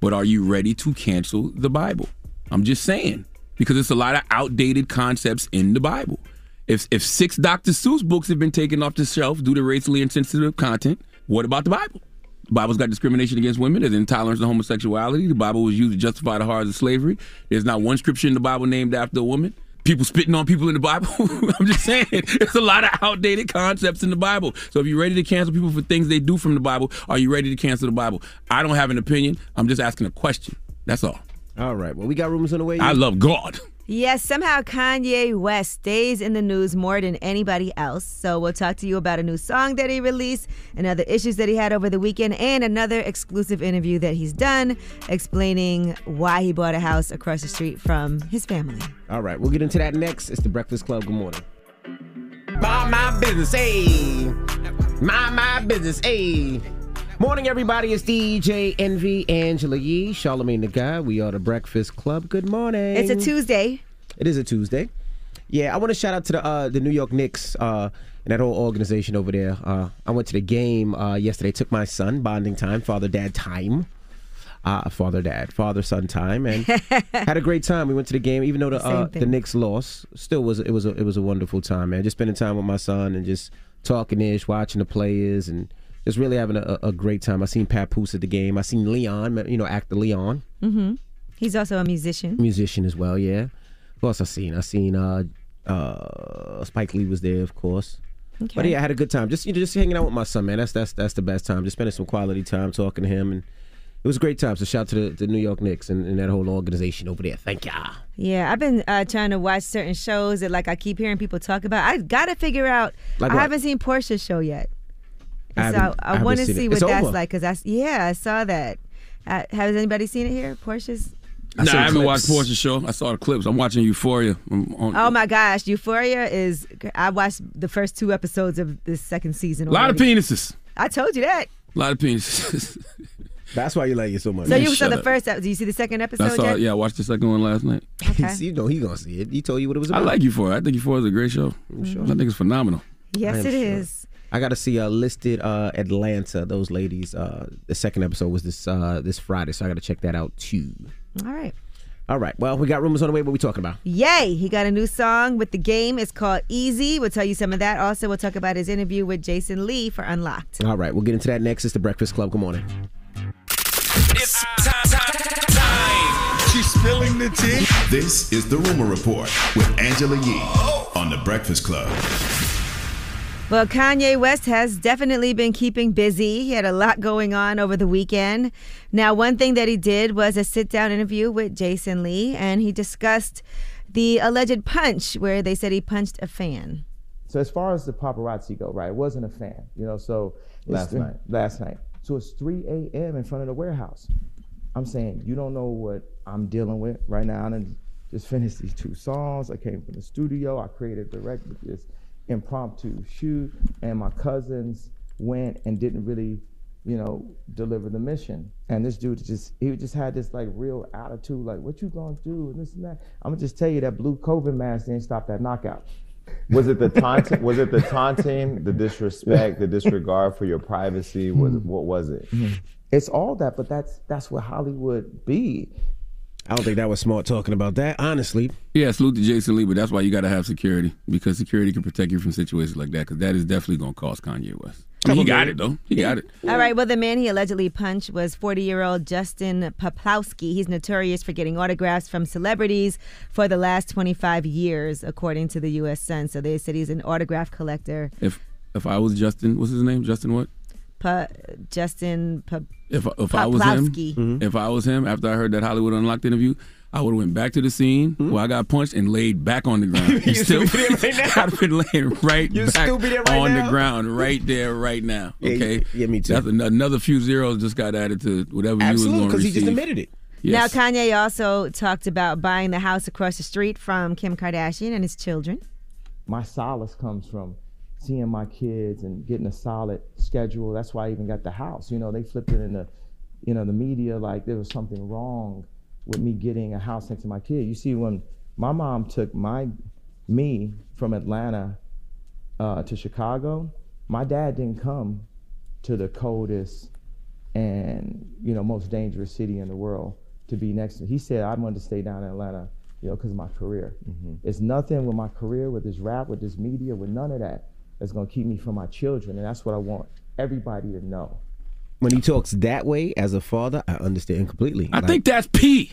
but are you ready to cancel the Bible? I'm just saying because it's a lot of outdated concepts in the Bible. If if six Dr. Seuss books have been taken off the shelf due to racially insensitive content, what about the Bible? The Bible's got discrimination against women. There's intolerance to homosexuality. The Bible was used to justify the horrors of slavery. There's not one scripture in the Bible named after a woman. People spitting on people in the Bible. I'm just saying, it's a lot of outdated concepts in the Bible. So if you're ready to cancel people for things they do from the Bible, are you ready to cancel the Bible? I don't have an opinion. I'm just asking a question. That's all. All right. Well, we got rumors on the way. I love God. Yes, somehow Kanye West stays in the news more than anybody else. So we'll talk to you about a new song that he released and other issues that he had over the weekend and another exclusive interview that he's done explaining why he bought a house across the street from his family. All right. We'll get into that next. It's the Breakfast Club. Good morning. Mind my business, hey. Mind my business, hey. Morning, everybody. It's DJ Envy, Angela Yee, Charlamagne the Guy. We are the Breakfast Club. Good morning. It's a Tuesday. It is a Tuesday. Yeah, I want to shout out to the uh, the New York Knicks uh, and that whole organization over there. Uh, I went to the game uh, yesterday. Took my son bonding time, father dad time. Uh, father dad, father son time, and had a great time. We went to the game, even though the uh, the Knicks lost. Still was it was a, it was a wonderful time, man. Just spending time with my son and just talking ish, watching the players, and just really having a, a great time. I seen Papoose at the game. I seen Leon, you know, actor Leon Mm-hmm. He's also a musician. musician as well. Yeah. Who else I seen? I seen uh uh Spike Lee was there, of course. Okay. But yeah, I had a good time. Just you know, just hanging out with my son, man. That's that's that's the best time. Just spending some quality time talking to him, and it was a great time. So shout out to the, the New York Knicks and, and that whole organization over there. Thank y'all. Yeah, I've been uh, trying to watch certain shows that like I keep hearing people talk about. I got to figure out. Like I haven't seen Porsha's show yet. I so I I, want to seen it. see what It's that's over. like because I yeah I saw that. Uh, has anybody seen it here? Porsha's. Nah, I, haven't clips. watched Porsha's show. I saw the clips. I'm watching Euphoria. I'm on, Oh my gosh, Euphoria is. I watched the first two episodes of this second season. a lot of penises. I told you that. A lot of penises. That's why you like it so much. So you saw the first. ep- Do you see the second episode I saw. yet? Yeah, I watched the second one last night. Okay. you know he gonna see it. He told you what it was about. I about. like Euphoria. I think Euphoria is a great show. sure. I think it's phenomenal. Yes, I am it sure. is. I got to see uh, listed uh, Atlanta. Those ladies. Uh, the second episode was this uh, this Friday, so I got to check that out too. All right. All right. Well, we got rumors on the way. What we talking about? Yay! He got a new song with the game. It's called Easy. We'll tell you some of that. Also, we'll talk about his interview with Jason Lee for Unlocked. All right. We'll get into that next. It's the Breakfast Club. Good morning. It's time, time, time. She's spilling the tea. This is the Rumor Report with Angela Yee on the Breakfast Club. Well, Kanye West has definitely been keeping busy. He had a lot going on over the weekend. Now, one thing that he did was a sit down interview with Jason Lee, and he discussed the alleged punch where they said he punched a fan. So as far as the paparazzi go, right, it wasn't a fan, you know. So Last th- night. last night. So it's 3 a.m. in front of the warehouse. I'm saying you don't know what I'm dealing with right now. I done just finished these two songs. I came from the studio. I created, directed this impromptu shoot, and my cousins went and didn't really, you know, deliver the mission. And this dude just he just had this like real attitude, like what you gonna do and this and that. I'm gonna just tell you that blue COVID mask didn't stop that knockout. Was it the taunting? was it the taunting, the disrespect, the disregard for your privacy? Was Hmm. what was it? It's all that, but that's that's what Hollywood be. I don't think that was smart talking about that. Honestly, Yeah, salute to Jason Lee, but that's why you got to have security because security can protect you from situations like that. Because that is definitely going to cost Kanye West. I mean, he got it though. He got it. All right. Well, the man he allegedly punched was 40 year old Justin Poplawski. He's notorious for getting autographs from celebrities for the last 25 years, according to the U.S. Sun. So they said he's an autograph collector. If if I was Justin, what's his name? Justin what? Pa- Justin Pa- If if I was him, Poplawski. Mm-hmm. if I was him, after I heard that Hollywood Unlocked interview, I would have went back to the scene mm-hmm. where I got punched and laid back on the ground. you still stupid right now. I'd have been laying right You back stupid right on now. the ground, right there, right now. Okay, yeah, me too. That's an- another few zeros just got added to whatever you absolutely, was going to because he just admitted it. Yes. Now, Kanye also talked about buying the house across the street from Kim Kardashian and his children. My solace comes from seeing my kids and getting a solid schedule. That's why I even got the house. You know, they flipped it in the, you know, the media like there was something wrong with me getting a house next to my kid. You see, when my mom took my me from Atlanta uh, to Chicago, my dad didn't come to the coldest and you know most dangerous city in the world to be next to. He said I wanted to stay down in Atlanta, you know, because of my career. It's nothing with my career, with this rap, with this media, with none of that that's gonna keep me from my children, and that's what I want everybody to know. When he talks that way as a father, I understand completely. I think that's P.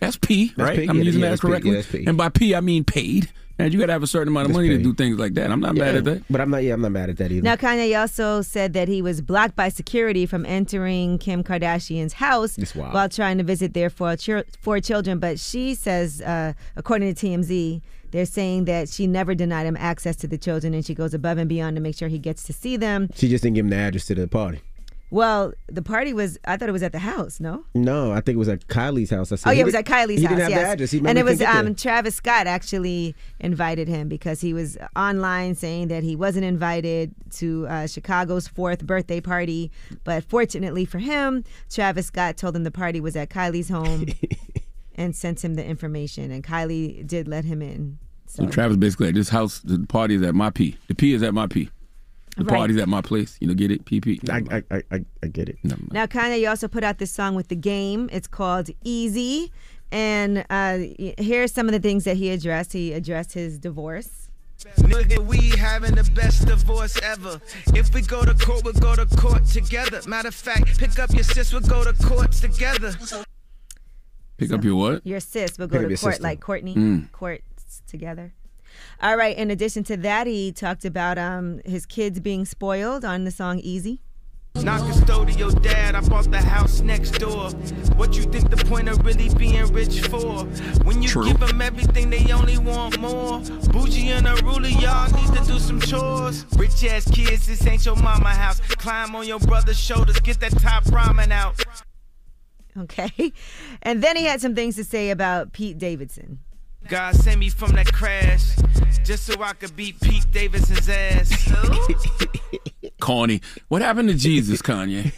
That's P, That's right? P, I'm yeah, using yeah, that that's P, yeah, correctly. And by P, I mean paid. And you got to have a certain amount of That's money to do things like that. I'm not mad at that. But I'm not. Yeah, I'm not mad at that either. Now, Kanye also said that he was blocked by security from entering Kim Kardashian's house while trying to visit their four, chil- four children. But she says, uh, according to TMZ, they're saying that she never denied him access to the children and she goes above and beyond to make sure he gets to see them. She just didn't give him the address to the party. Well, the party was, I thought it was at the house, no? No, I think it was at Kylie's house. I said, Oh, yeah, it was at Kylie's he house. didn't have yes. the address. He and it was um. Travis Scott actually invited him because he was online saying that he wasn't invited to uh, Chicago's fourth birthday party. But fortunately for him, Travis Scott told him the party was at Kylie's home and sent him the information. And Kylie did let him in. So Travis basically at this house, the party is at my P. The P is at my P. The Right. party's at my place. You know, get it? PP. I, I, I, I get it. Now, Kanye also put out this song with the game. It's called Easy. And uh, y- here's some of the things that he addressed. He addressed his divorce. Nigga, we having the best divorce ever. If we go to court, we'll go to court together. Matter of fact, pick up your sis, we'll go to court together. Pick up your what? Your sis will go up to court sister. like Courtney. Mm. Courts together. All right. In addition to that, he talked about um, his kids being spoiled on the song Easy. Not custodial dad, I bought the house next door. What you think the point of really being rich for? When you True. give them everything, they only want more. Bougie and a ruler, y'all need to do some chores. Rich ass kids, this ain't your mama house. Climb on your brother's shoulders, get that top ramen out. Okay. And then he had some things to say about Pete Davidson. God sent me from that crash just so I could beat Pete Davidson's ass. Corny. What happened to Jesus, Kanye?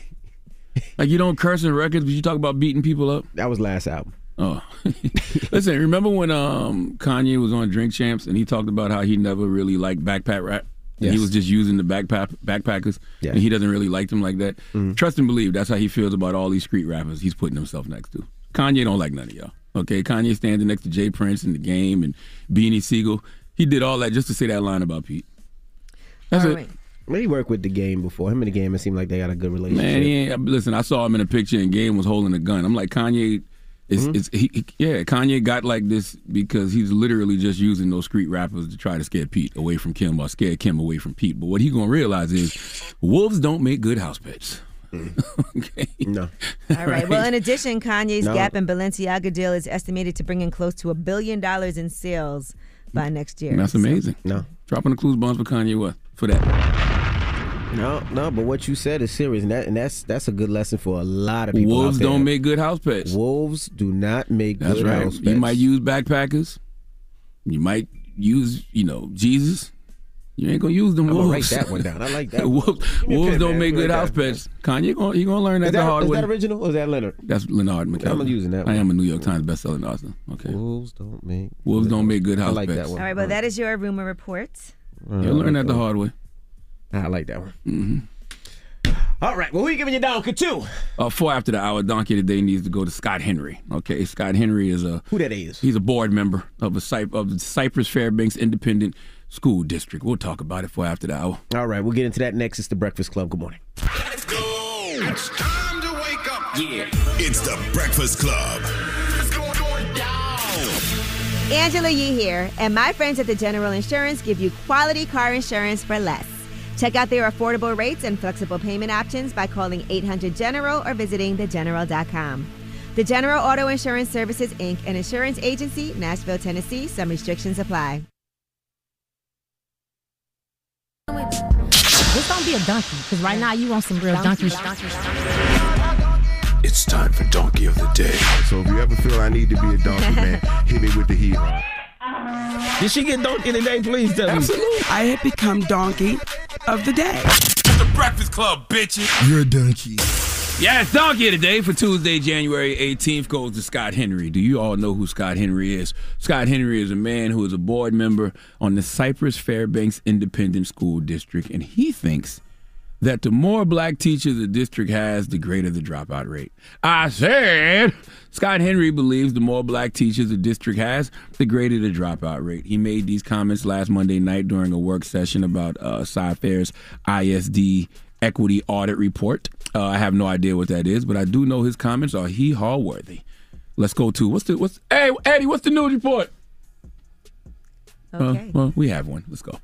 Like you don't curse in records, but you talk about beating people up. That was last album. Oh, listen. Remember when um, Kanye was on Drink Champs and he talked about how he never really liked backpack rap. And He was just using the backpack backpackers, Yeah. and he doesn't really like them like that. Mm-hmm. Trust and believe that's how he feels about all these street rappers he's putting himself next to. Kanye don't like none of y'all. Okay, Kanye standing next to J. Prince in the game and Beanie Sigel. He did all that just to say that line about Pete. That's it. Well, he worked with the game before. Him and the game, it seemed like they got a good relationship. Man, he ain't, listen, I saw him in a picture and Game was holding a gun. I'm like, Kanye is, mm-hmm. is he, he- yeah, Kanye got like this because he's literally just using those street rappers to try to scare Pete away from Kim or scare Kim away from Pete. But what he gonna realize is wolves don't make good house pets. Mm-hmm. okay. No. All right. Well, in addition, Kanye's No. Gap and Balenciaga deal is estimated to bring in close to a billion dollars in sales by next year. That's amazing. No. Dropping the clues bombs for Kanye what? For that. No, no, but what you said is serious, and, that, and that's that's a good lesson for a lot of people. Wolves out there. don't make good house pets. Wolves do not make That's good right. house pets. You might use backpackers. You might use, you know, Jesus. You ain't gonna use them I'm gonna wolves. write that one down. I like that wolves Give me a wolves pen, don't man. make good house pets. Kanye you're gonna he gonna learn that Is the hard is way. that original or is that Leonard? That's Lenard McKelvey. I'm using that I am a New York Times bestselling author. Okay. Wolves don't make. Wolves don't make good I house like pets. that one. All right. Well, that is your rumor report. You'll learn that the hard way. I like that one. Mm-hmm. All right. Well, who you giving your donkey to? Uh, four after the hour, donkey today needs to go to Scott Henry. Okay, Scott Henry is a who that is. He's a board member of a Cy- of the Cypress Fairbanks Independent School District. We'll talk about it for after the hour. All right. We'll get into that next. It's the Breakfast Club. Good morning. Let's go. It's time to wake up. Yeah. It's the Breakfast Club. What's going down? Angela Yee here, and my friends at the General Insurance give you quality car insurance for less. Check out their affordable rates and flexible payment options by calling 800 General or visiting thegeneral.com. The General Auto Insurance Services, Inc., an insurance agency, Nashville, Tennessee. Some restrictions apply. Just don't be a donkey, because right now you want some real donkey. It's time for Donkey of the Day. So if you ever feel I need to be a donkey, man, hit me with the heat. Did she get donkey today? Please tell me. I have become donkey of the day. The Breakfast Club, bitches. You're a donkey. Yes, donkey today for Tuesday, January 18th goes to Scott Henry. Do you all know who Scott Henry is? Scott Henry is a man who is a board member on the Cypress Fairbanks Independent School District, and he thinks that the more black teachers the district has, the greater the dropout rate. I said Scott Henry believes the more black teachers the district has, the greater the dropout rate. He made these comments last Monday night during a work session about uh, Cy-Fair's ISD equity audit report. Uh, I have no idea what that is, but I do know his comments are hee haw worthy. Let's go to what's the what's hey Eddie, what's the news report? Okay. Uh, well, we have one. Let's go.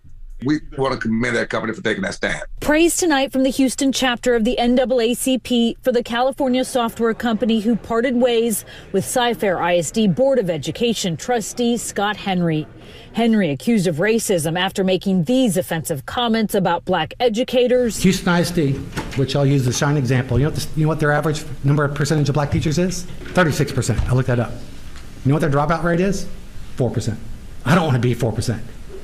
We want to commend that company for taking that stand. Praise tonight from the Houston chapter of the NAACP for the California software company who parted ways with Cy-Fair ISD Board of Education trustee Scott Henry. Henry accused of racism after making these offensive comments about black educators. Houston ISD, which I'll use as a shining example. You know, what you know what their average number of percentage of black teachers is? 36%. I looked that up. You know what their dropout rate is? 4%. I don't want to be 4%.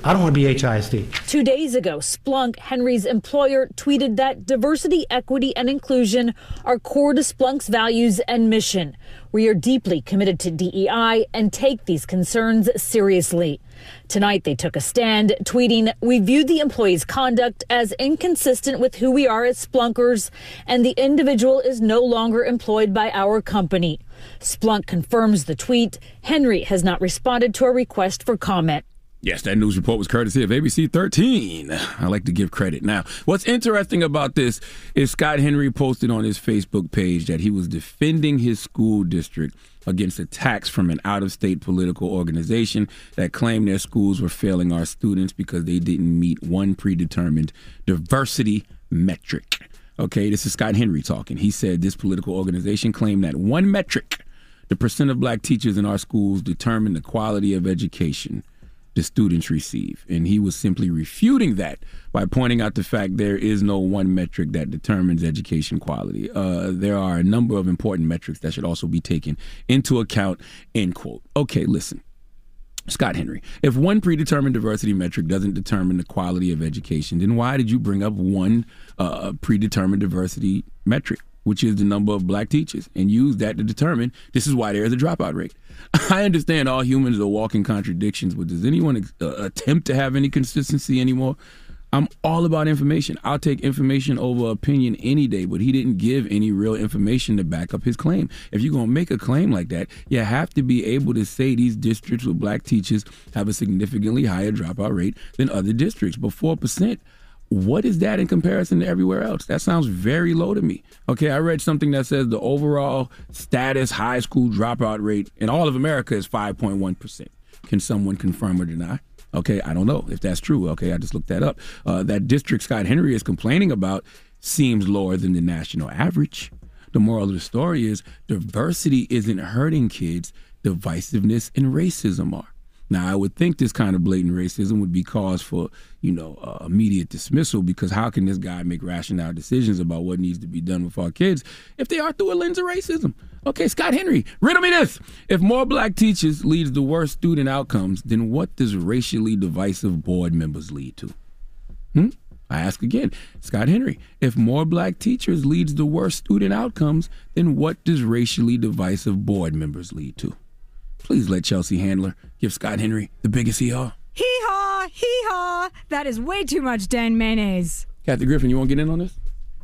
I don't want to be HISD. Two days ago, Splunk, Henry's employer, tweeted that diversity, equity, and inclusion are core to Splunk's values and mission. We are deeply committed to DEI and take these concerns seriously. Tonight, they took a stand, tweeting, We view the employee's conduct as inconsistent with who we are as Splunkers, and the individual is no longer employed by our company. Splunk confirms the tweet. Henry has not responded to a request for comment. Yes, that news report was courtesy of ABC 13. I like to give credit. Now, what's interesting about this is Scott Henry posted on his Facebook page that he was defending his school district against attacks from an out of state political organization that claimed their schools were failing our students because they didn't meet one predetermined diversity metric. Okay, this is Scott Henry talking. He said this political organization claimed that one metric, the percent of black teachers in our schools, determined the quality of education the students receive. And he was simply refuting that by pointing out the fact there is no one metric that determines education quality. Uh, there are a number of important metrics that should also be taken into account, end quote. Okay, listen. Scott Henry, if one predetermined diversity metric doesn't determine the quality of education, then why did you bring up one uh, predetermined diversity metric? Which is the number of black teachers, and use that to determine this is why there is a dropout rate. I understand all humans are walking contradictions, but does anyone uh, attempt to have any consistency anymore? I'm all about information. I'll take information over opinion any day, but he didn't give any real information to back up his claim. If you're going to make a claim like that, you have to be able to say these districts with black teachers have a significantly higher dropout rate than other districts. But 4%, what is that in comparison to everywhere else? That sounds very low to me. Okay, I read something that says the overall status high school dropout rate in all of America is 5.1%. Can someone confirm or deny? Okay, I don't know if that's true. Okay, I just looked that up. Uh, that district Scott Henry is complaining about seems lower than the national average. The moral of the story is diversity isn't hurting kids, divisiveness and racism are. Now, I would think this kind of blatant racism would be cause for, you know, uh, immediate dismissal because how can this guy make rational decisions about what needs to be done with our kids if they are through a lens of racism? Okay, Scott Henry, riddle me this. If more black teachers leads to worse student outcomes, then what does racially divisive board members lead to? Hmm? I ask again, Scott Henry, if more black teachers leads to worse student outcomes, then what does racially divisive board members lead to? Please let Chelsea Handler give Scott Henry the biggest hee haw. Hee haw, hee haw. That is way too much Dan mayonnaise. Kathy Griffin, you want to get in on this?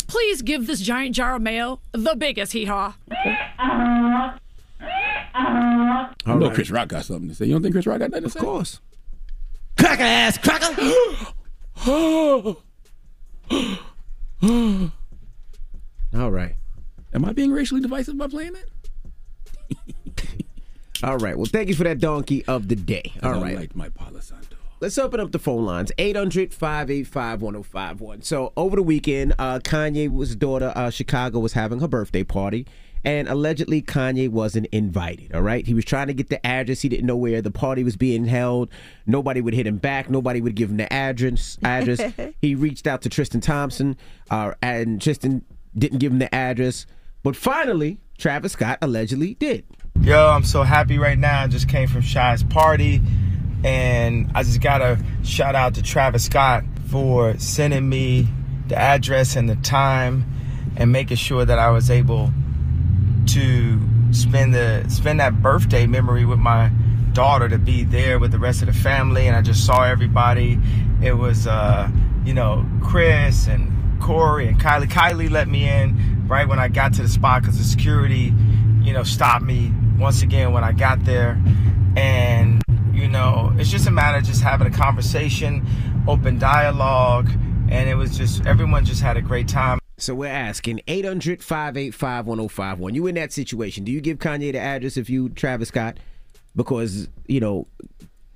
Please give this giant jar of mayo the biggest hee haw. I know Chris Rock got something to say. You don't think Chris Rock got nothing to say? Of course. Cracker ass cracker. All right. Am I being racially divisive by playing that? All right. Well, thank you for that donkey of the day. All right. like my Palo Santo. Let's open up the phone lines 800 585 1051. So, over the weekend, uh, Kanye's daughter, uh, Chicago, was having her birthday party. And allegedly, Kanye wasn't invited. All right. He was trying to get the address. He didn't know where the party was being held. Nobody would hit him back. Nobody would give him the address. address. he reached out to Tristan Thompson, uh, and Tristan didn't give him the address. But finally, Travis Scott allegedly did. Yo, I'm so happy right now. I just came from Chi's party, and I just gotta shout out to Travis Scott for sending me the address and the time, and making sure that I was able to spend the spend that birthday memory with my daughter to be there with the rest of the family, and I just saw everybody. It was, uh, you know, Kris and Corey and Kylie. Kylie let me in right when I got to the spot because the security, you know, stopped me once again when I got there. And, you know, it's just a matter of just having a conversation, open dialogue. And it was just, everyone just had a great time. So we're asking 800 585 1051. You in that situation. Do you give Kanye the address if you Travis Scott? Because, you know,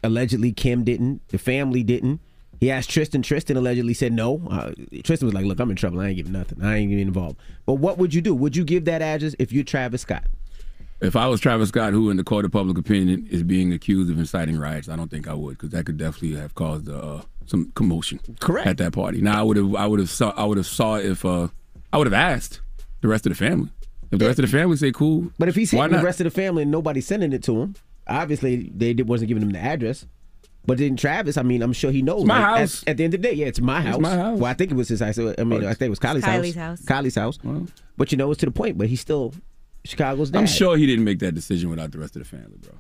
allegedly Kim didn't, the family didn't. He asked Tristan. Tristan allegedly said no. Uh, Tristan was like, "Look, I'm in trouble. I ain't giving nothing. I ain't getting involved." But what would you do? Would you give that address if you're Travis Scott? If I was Travis Scott, who in the court of public opinion is being accused of inciting riots, I don't think I would, because that could definitely have caused uh, some commotion. Correct. At that party. Now I would have, I would have saw, I would have saw if, uh, I would have asked the rest of the family. If the rest of the family say cool, But if he's hitting the rest of the family and nobody's sending it to him, obviously they did- wasn't giving him the address. But then Travis, I mean, I'm sure he knows. It's my like, at- house. At, the end of the day, yeah, it's my It's house. my house. Well, I think it was his house. I mean, I think it was Kylie's, Kylie's house. house. Kylie's house. But you know, it's to the point. But he's still Chicago's dad. I'm sure he didn't make that decision without the rest of the family, bro.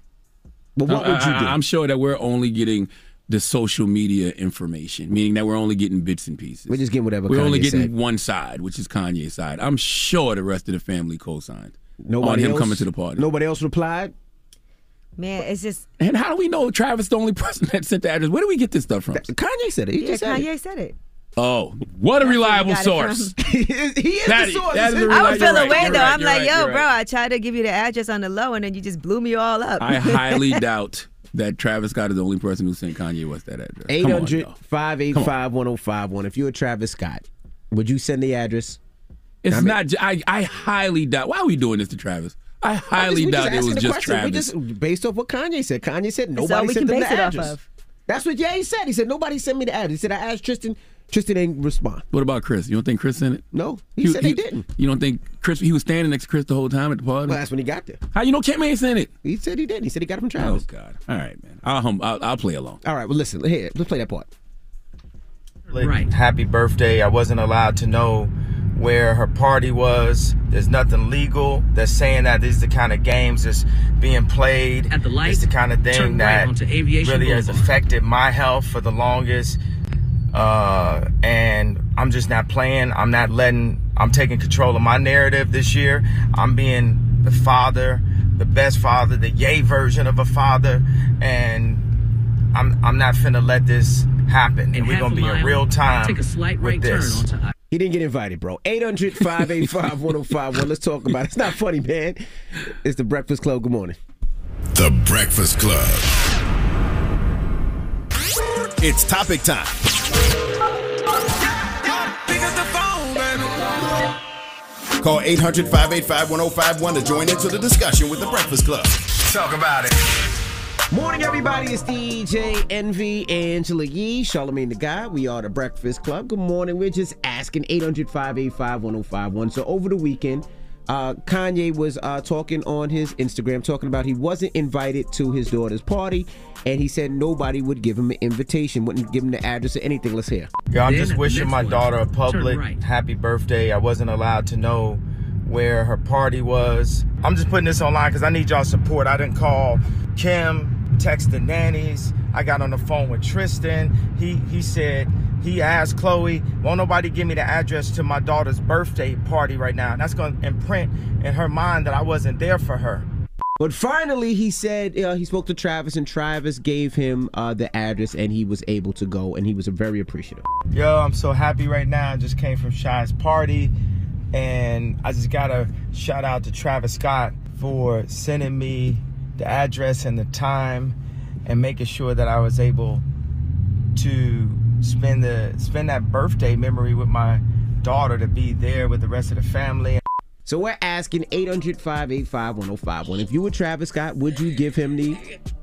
But what would you do? I, am sure that we're only getting the social media information, meaning that we're only getting bits and pieces. We're just getting whatever We're only getting said. one side, which is Kanye's side. I'm sure the rest of the family co-signed Nobody on him else, coming to the party. Nobody else replied. Man, it's just And how do we know Travis the only person that sent the address? Where do we get this stuff from? Kanye said it. He yeah, just said Kanye it. said it. Oh, what a reliable got it source. he is That- the source. that is a I reli- would feel you're right, away though. right, I'm like, right, yo, bro, right. I tried to give you the address on the low, and then you just blew me all up. I highly doubt that Travis Scott is the only person who sent Kanye West that address. Come on, 800 though. 585 1051. If you're Travis Scott, would you send the address? It's I mean- not. j- I, I highly doubt. Why are we doing this to Travis? I highly We doubt it was just question. We just based off what Kanye said. Kanye said That's all nobody we sent can them base the it off address. of. That's what Ye said. He said nobody sent me the address. He said I asked Tristan. Tristan didn't respond. What about Kris? You don't think Kris sent it? No, he said he didn't. You don't think Kris? He was standing next to Kris the whole time at the party. Well, that's when he got there. How you know Kim ain't sent it? He said he did. He said he got it from Travis. Oh God! All right, man. I'll hum, I'll, I'll play along. All right. Well, listen. Here, let's play that part. Right. Happy birthday. I wasn't allowed to know where her party was. There's nothing legal. They're saying that these are the kind of games that's being played. At the light, it's the kind of thing right that really has affected my health for the longest. Uh, and I'm just not playing. I'm not letting. I'm taking control of my narrative this year. I'm being the father, the best father, the yay version of a father, and I'm I'm not finna let this happen. And we're gonna be in real time take a slight with right turn this. onto He didn't get invited, bro. 800 585 1051. Let's talk about it. It's not funny, man. It's the Breakfast Club. Good morning. The Breakfast Club. It's topic time. Call 800 585 1051 to join into the discussion with The Breakfast Club. Talk about it. Morning, everybody. It's DJ Envy, Angela Yee, Charlamagne the Guy. We are the Breakfast Club. Good morning. We're just asking 800 585 1051. So, over the weekend, uh, Kanye was uh, talking on his Instagram, talking about he wasn't invited to his daughter's party, and he said nobody would give him an invitation, wouldn't give him the address or anything. Let's hear. Yeah, I'm Then just at wishing my one, daughter a public right. happy birthday. I wasn't allowed to know where her party was. I'm just putting this online because I need y'all support. I didn't call Kim, text the nannies. I got on the phone with Tristan. He he said he asked Chloe, won't nobody give me the address to my daughter's birthday party right now? And that's going to imprint in her mind that I wasn't there for her. But finally, he said uh, he spoke to Travis, and Travis gave him uh, the address, and he was able to go, and he was very appreciative. Yo, I'm so happy right now. I just came from Chi's party, and I just gotta shout out to Travis Scott for sending me the address and the time, and making sure that I was able to spend the spend that birthday memory with my daughter to be there with the rest of the family. So we're asking 800 585 1051. If you were Travis Scott, would you give him the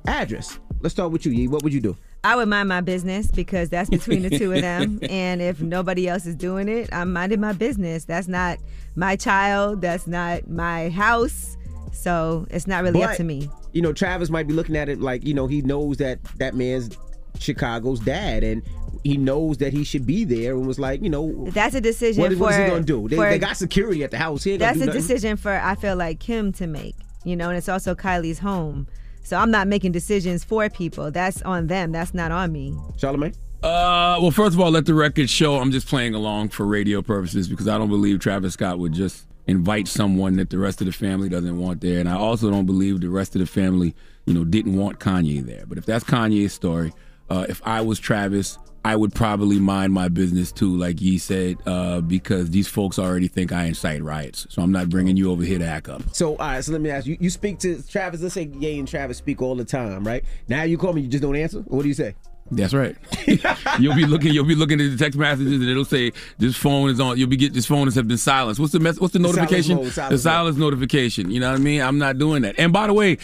address? Let's start with you, Yee. What would you do? I would mind my business because that's between the two of them. And if nobody else is doing it, I'm minding my business. That's not my child. That's not my house. So it's not really up to me. You know, Travis might be looking at it like, you know, he knows that that man's Chicago's dad, and he knows that he should be there, and was like, you know, That's a decision what, for. what is he gonna do? They, for- they got security at the house. He ain't That's do a nothing. decision for I feel like him to make. You know, and it's also Kylie's home. So I'm not making decisions for people. That's on them. That's not on me. Charlamagne. Uh, well, first of all, let the record show I'm just playing along for radio purposes because I don't believe Travis Scott would just invite someone that the rest of the family doesn't want there, and I also don't believe the rest of the family, you know, didn't want Kanye there. But if that's Kanye's story, uh, if I was Travis, I would probably mind my business too, like Yee said, uh, because these folks already think I incite riots. So I'm not bringing you over here to act up. So, all right, so let me ask you. You speak to Travis. Let's say Ye and Travis speak all the time, right? Now you call me, you just don't answer. What do you say? That's right. you'll be looking. You'll be looking at the text messages, and it'll say this phone is on. You'll be get this phone has been silenced. What's the mess? What's the Silence notification? mode, the silence silence notification. You know what I mean? I'm not doing that. And by the way,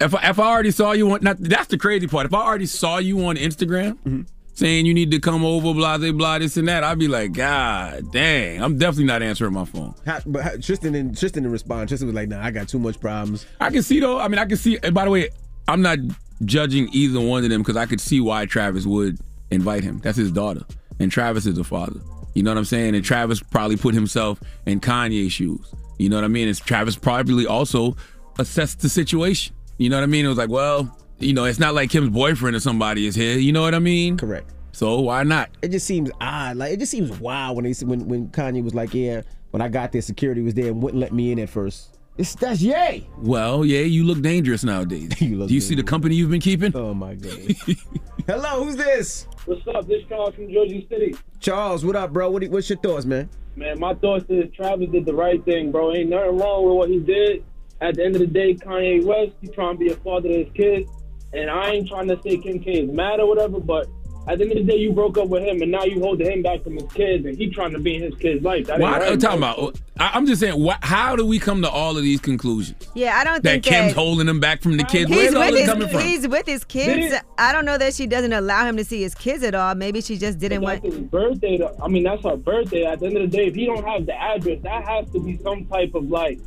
if I, if I already saw you on, not, that's the crazy part. If I already saw you on Instagram. Mm-hmm. Saying you need to come over, blah, blah, blah, this and that. I'd be like, God dang, I'm definitely not answering my phone. How, but how, Tristan didn't, Tristan didn't respond. Tristan was like, "Nah, I got too much problems." I can see though. I mean, I can see. And by the way, I'm not judging either one of them because I could see why Travis would invite him. That's his daughter, and Travis is the father. You know what I'm saying? And Travis probably put himself in Kanye's shoes. You know what I mean? And Travis probably also assessed the situation. You know what I mean? It was like, well, you know, it's not like Kim's boyfriend or somebody is here. You know what I mean? Correct. So why not? It just seems odd. Like it just seems wild when they when when Kanye was like, "Yeah, when I got there, security was there and wouldn't let me in at first. It's that's yay. Well, yeah, you look dangerous nowadays. Do you see the company you've been keeping? Oh my goodness. Hello, who's this? What's up? This Charles from Jersey City. Charles, what up, bro? What, do- what's your thoughts, man? Man, my thoughts is Travis did the right thing, bro. Ain't nothing wrong with what he did. At the end of the day, Kanye West, he trying to be a father to his kids. And I ain't trying to say Kim K is mad or whatever, but at the end of the day, you broke up with him, and now you holding him back from his kids, and he trying to be in his kids' life. That ain't Why, right, I'm talking about. I, I'm just saying. Why, how do we come to all of these conclusions? Yeah, I don't think That think Kim's that holding him back from the kids. he's Where's all with this his coming from? he's with his kids. Did I don't know that she doesn't allow him to see his kids at all. Maybe she just didn't want. His birthday. though. I mean, that's her birthday. At the end of the day, if he don't have the address, that has to be some type of like,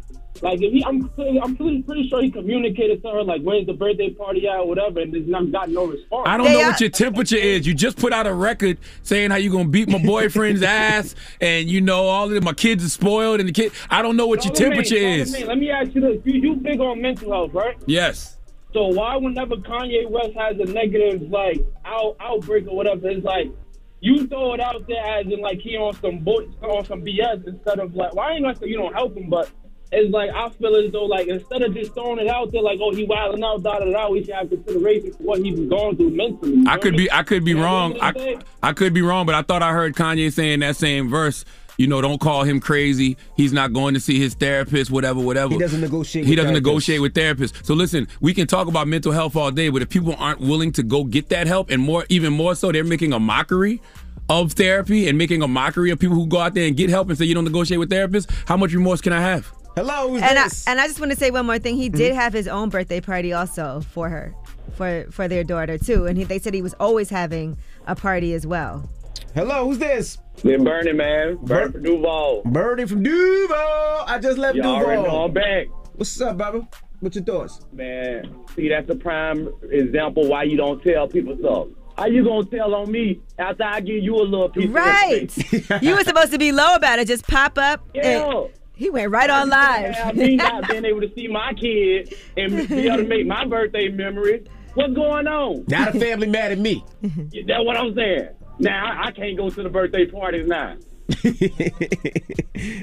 like if he, I'm, pretty- I'm pretty, pretty sure he communicated to her like, where's the birthday party at, or whatever, and there's not got no response. I don't know what your temperature is. You just put out a record saying how you gonna beat my boyfriend's ass, and you know all of. My kids are spoiled, and the kid. I don't know what your Charlamagne, temperature is. Charlamagne, Let me ask you this: you, you big on mental health, right? Yes. So why, whenever Kanye West has a negative like out, outbreak or whatever, it's like you throw it out there as in like he on some bull, on some BS instead of like. Well, ain't gonna say you don't help him, but it's like I feel as though like instead of just throwing it out there like oh he wilding out, da da da, we should have consideration for what he was going through mentally. I could be I could be And wrong. end of the I I could be wrong, but I thought I heard Kanye saying that same verse. You know, don't call him crazy. He's not going to see his therapist, whatever, whatever. He doesn't negotiate He with doesn't therapists. negotiate with therapists. So listen, we can talk about mental health all day, but if people aren't willing to go get that help, and more, even more so, they're making a mockery of therapy and making a mockery of people who go out there and get help and say you don't negotiate with therapists. How much remorse can I have? Hello, who's and this? I and I just want to say one more thing. He Mm-hmm. did have his own birthday party also for her, for for their daughter too. And he, they said he was always having a party as well. Hello, who's this? Been burning, man. Burning from Duval. Birdie from Duval. I just left You Duval. already know I'm back. What's up, Bubba? What's your thoughts? Man, see, that's a prime example why you don't tell people stuff. How you gonna tell on me after I give you a little piece Right. of you were supposed to be low about it. Just pop up. Yeah. and he went right on live. Yeah, me not being able to see my kid and be able to make my birthday memories. What's going on? Now the family mad at me. That's what I'm saying. Now I, I can't go to the birthday parties now.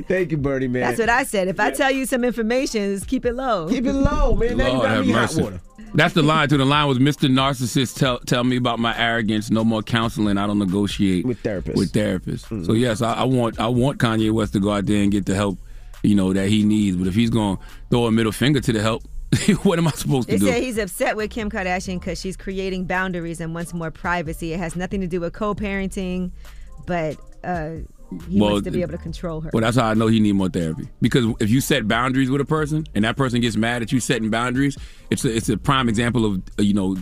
Thank you, Bernie, man. That's what I said. If I tell you some information, just keep it low. Keep it low, man. Lord have mercy. That's the line. To the line was Mr. Narcissist. Tell tell me about my arrogance. No more counseling. I don't negotiate with therapists. With therapists. Mm. So yes, I, I want I want Kanye West to go out there and get the help, you know, that he needs. But if he's going to throw a middle finger to the help, what am I supposed They to do? said he's upset with Kim Kardashian because she's creating boundaries and wants more privacy. It has nothing to do with co-parenting, but uh, he Well, wants to be able to control her. Well, that's how I know he need more therapy. Because if you set boundaries with a person and that person gets mad at you setting boundaries, it's a, it's a prime example of you know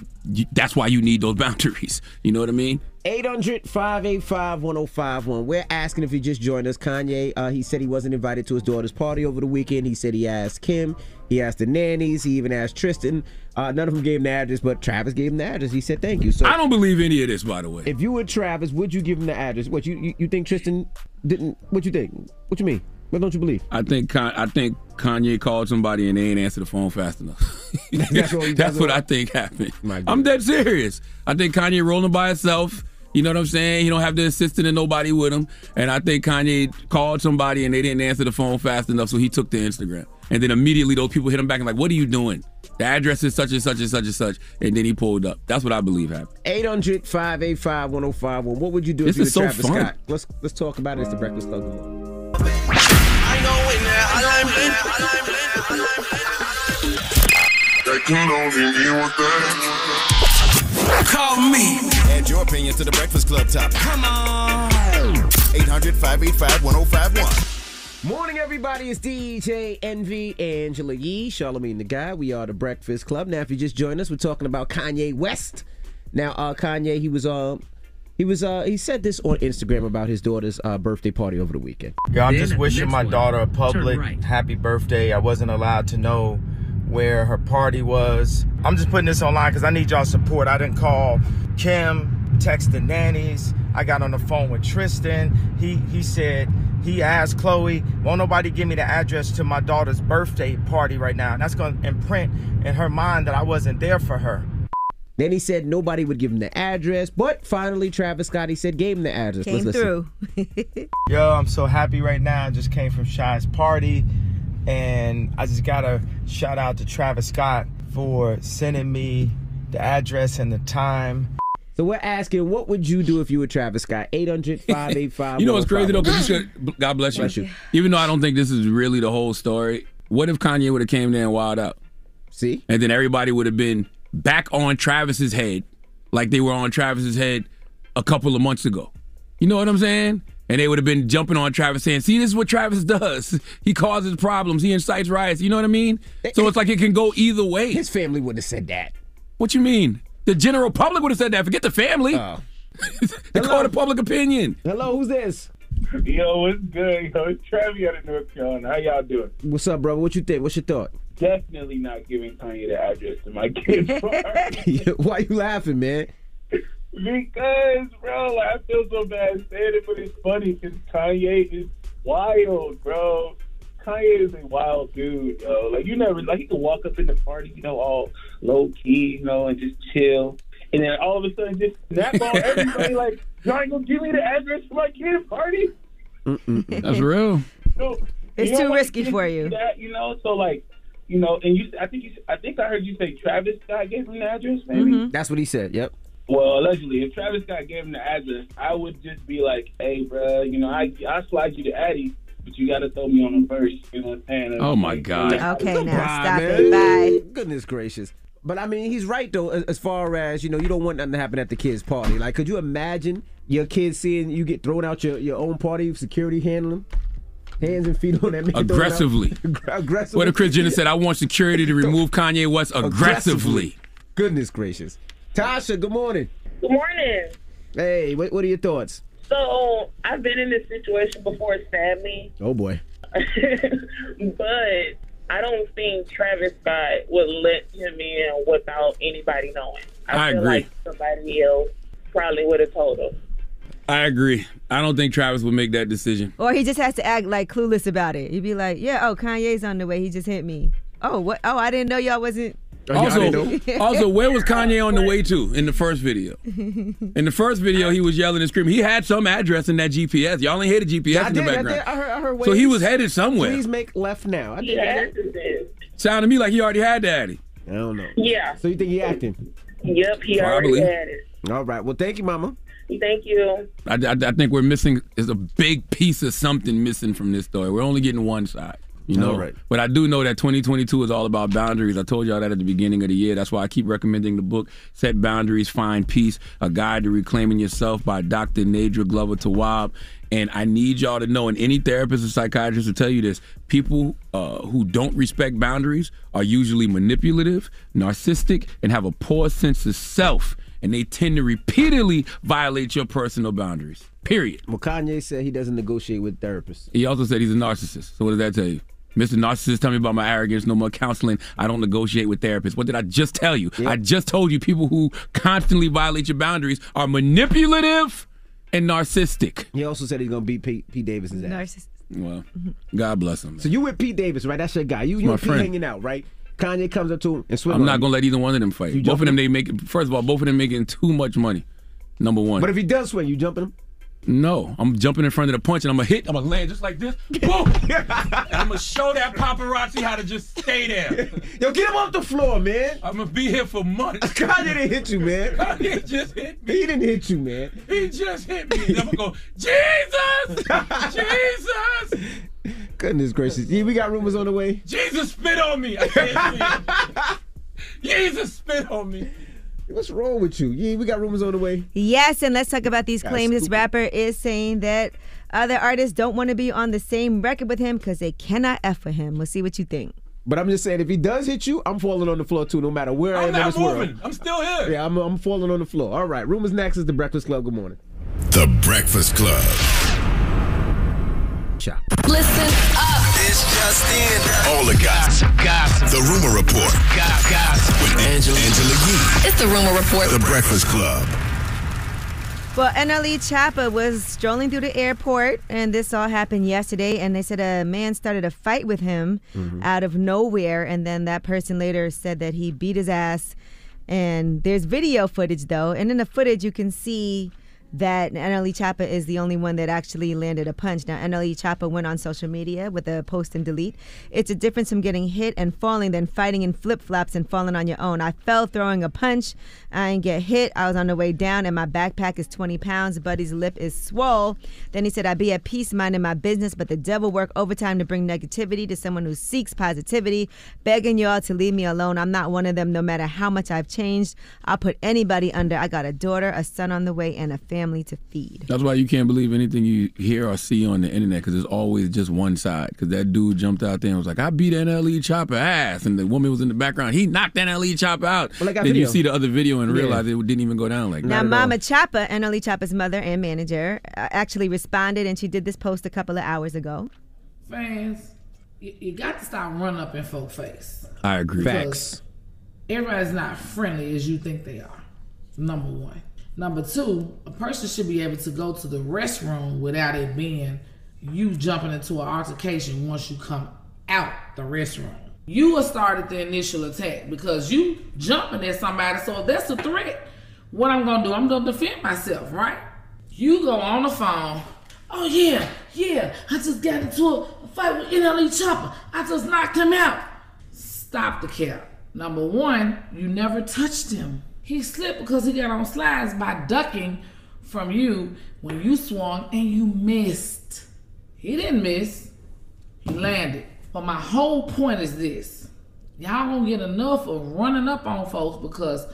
that's why you need those boundaries. You know what I mean? 800 585 1051. We're asking if you just joined us. Kanye, uh, he said he wasn't invited to his daughter's party over the weekend. He said he asked Kim, he asked the nannies, he even asked Tristan. Uh, none of them gave him the address, but Travis gave him the address. He said thank you. So I don't believe any of this, by the way. If you were Travis, would you give him the address? What you you, you think Tristan didn't? What you think? What you mean? What don't you believe? I think I think Kanye called somebody and they ain't answer the phone fast enough. That's what, That's what I think happened. I'm dead serious. I think Kanye rolling by himself. You know what I'm saying? He don't have the assistant and nobody with him. And I think Kanye called somebody and they didn't answer the phone fast enough, so he took the Instagram. And then immediately those people hit him back and like, "What are you doing? The address is such and such and such and such." And then he pulled up. That's what I believe happened. 800 585 1051. What would you do This if you were is so Travis fun. Scott? Let's let's talk about it. It's the Breakfast Club. Call me. Add your opinion to the Breakfast Club topic. Come on. 800 585 1051. Morning, everybody. It's DJ Envy Angela Yee, Charlamagne the Guy. We are the Breakfast Club. Now, if you just joined us, we're talking about Kanye West. Now, uh, Kanye, he was uh, he was uh, he said this on Instagram about his daughter's uh, birthday party over the weekend. Yeah, I'm just wishing my daughter a public happy birthday. I wasn't allowed to know where her party was. I'm just putting this online because I need y'all support. I didn't call Kim, text the nannies. I got on the phone with Tristan. He he said he asked Chloe, won't nobody give me the address to my daughter's birthday party right now? And that's gonna imprint in her mind that I wasn't there for her. Then he said nobody would give him the address, but finally Travis Scott he said gave him the address. Came Let's through. Yo, I'm so happy right now. I just came from Chi's party. And I just gotta shout out to Travis Scott for sending me the address and the time. So we're asking, what would you do if you were Travis Scott? 800 585 You know what's crazy though? 'Cause you should, God bless you. Bless you. Even though I don't think this is really the whole story, what if Kanye would have came there and wild out? See? And then everybody would have been back on Travis's head, like they were on Travis's head a couple of months ago. You know what I'm saying? And they would have been jumping on Travis saying, see, this is what Travis does. He causes problems. He incites riots. You know what I mean? So it's like it can go either way. His family would have said that. What you mean? The general public would have said that. Forget the family. the court of public opinion. Hello, who's this? Yo, what's good? Yo, it's Travis out of North Carolina. How y'all doing? What's up, brother? What you think? What's your thought? Definitely not giving Kanye the address to my kid's. Why you laughing, man? because, bro, I feel so bad saying it, but it's funny because Kanye is wild, bro. Kanye is a wild dude, yo. Like, you never, like, he can walk up in the party, you know, all low key, you know, and just chill. And then all of a sudden just snap on everybody, like, y'all ain't gonna give me the address for my kid's party? That's real. So, It's too risky for you. That, you know, so like, you know, and you, I think you, I think I heard you say Travis Scott gave him the address, maybe. Mm-hmm. That's what he said. Yep. Well, allegedly, if Travis Scott gave him the address, I would just be like, "Hey, bro, you know, I I slide you to Addy, but you got to throw me on him first. You know what I'm saying? Oh, my God. Okay, now Bye, stop man. it. Bye. Goodness gracious. But I mean, he's right though. As, as far as you know, you don't want nothing to happen at the kids' party. Like, could you imagine your kids seeing you get thrown out your, your own party, security handling, hands and feet on that man? Aggressively. aggressively. What if Kris Jenner said, I want security to remove Kanye West aggressively? Goodness gracious. Tasha, good morning. Good morning. Hey, what, what are your thoughts? So I've been in this situation before, sadly, Oh boy. but I don't think Travis Scott would let him in without anybody knowing. I feel agree. like somebody else probably would have told him. I agree. I don't think Travis would make that decision. Or he just has to act like clueless about it. He'd be like, "Yeah, oh, Kanye's on the way. He just hit me. Oh, what? Oh, I didn't know y'all wasn't." Oh, also, also, where was Kanye on the way to in the first video? In the first video, he was yelling and screaming. He had some address in that GPS. Y'all ain't hear the GPS I in the did, I background. did. I heard, I heard So he was headed somewhere. Please make left now. I did Yeah. that. Sounded to me like he already had daddy. I don't know. Yeah. So you think he acting? Yep, he Probably. already had it. All right. Well, thank you, Mama. Thank you. I, I, I think we're missing. There's a big piece of something missing from this story. We're only getting one side. You know, All right. but I do know that 2022 is all about boundaries. I told y'all that at the beginning of the year. That's why I keep recommending the book "Set Boundaries, Find Peace: A Guide to Reclaiming Yourself" by Dr. Nedra Glover Tawwab. And I need y'all to know, and any therapist or psychiatrist will tell you this: people uh, who don't respect boundaries are usually manipulative, narcissistic, and have a poor sense of self. And they tend to repeatedly violate your personal boundaries. Period. Well, Kanye said he doesn't negotiate with therapists. He also said he's a narcissist. So what does that tell you? Mr. Narcissist, tell me about my arrogance. No more counseling. I don't negotiate with therapists. What did I just tell you? I just told you people who constantly violate your boundaries are manipulative and narcissistic. He also said he's gonna beat Pete, Pete Davis's ass. Narcissist. Well, God bless him. So you with Pete Davis, right? That's your guy. You, He's you my Pete friend. hanging out, right? Kanye comes up to him and swim. I'm not gonna let either one of them fight. You Both of them, they make. First of all, both of them making too much money. Number one. But if he does swing, you jumping him? No, I'm jumping in front of the punch and I'm gonna hit. I'm gonna land just like this. Boom! and I'm gonna show that paparazzi how to just stay there. Yo, get him off the floor, man. I'm gonna be here for months. Kanye didn't hit you, man. Kanye just hit me. He didn't hit you, man. He just hit me. And I'm gonna go, Jesus! Jesus! Goodness gracious. Yeah, we got rumors on the way. Jesus spit on me. I can't. Jesus spit on me. What's wrong with you? Yeah, we got rumors on the way. Yes, and let's talk about these That's claims. This rapper is saying that other artists don't want to be on the same record with him because they cannot F with him. We'll see what you think. But I'm just saying, if he does hit you, I'm falling on the floor too, no matter where I I'm am in not this moving. world. I'm still here. Yeah, I'm, I'm falling on the floor. All right, rumors next is the Breakfast Club. Good morning. The Breakfast Club. Chop. Listen up. It's just in. All the gossip. Gossip. The Rumor Report. Gossip. With Angela, Angela Yee. It's the Rumor Report. The Breakfast Club. Well, NLE Choppa was strolling through the airport, and this all happened yesterday. And they said a man started a fight with him mm-hmm. out of nowhere, and then that person later said that he beat his ass. And there's video footage though, and in the footage you can see that NLE Choppa is the only one that actually landed a punch. Now, NLE Choppa went on social media with a post and delete. It's a difference from getting hit and falling than fighting in flip flops and falling on your own. I fell throwing a punch. I didn't get hit. I was on the way down, and my backpack is 20 pounds. Buddy's lip is swole. Then he said, I be at peace minding my business, but the devil work overtime to bring negativity to someone who seeks positivity. Begging y'all to leave me alone. I'm not one of them, no matter how much I've changed. I'll put anybody under. I got a daughter, a son on the way, and a family to feed. That's why you can't believe anything you hear or see on the internet because it's always just one side. Because that dude jumped out there and was like, "I beat NLE Choppa ass," and the woman was in the background. He knocked NLE Choppa out. Well, I then video. you see the other video and Yeah. realize it didn't even go down like Now, that. Now, Mama Choppa, NLE Choppa's mother and manager, uh, actually responded, and she did this post a couple of hours ago. Fans, you, you got to stop running up in folk face. I agree. Because Everybody's not friendly as you think they are. Number one. Number two, a person should be able to go to the restroom without it being you jumping into an altercation once you come out the restroom. You started the initial attack because you jumping at somebody. So if that's a threat, what I'm gonna do, I'm gonna defend myself, right? You go on the phone. Oh yeah, yeah. I just got into a fight with NLE Choppa. I just knocked him out. Stop the cap. Number one, you never touched him. He slipped because he got on slides by ducking from you when you swung and you missed. He didn't miss. He landed. But my whole point is this. Y'all gonna get enough of running up on folks because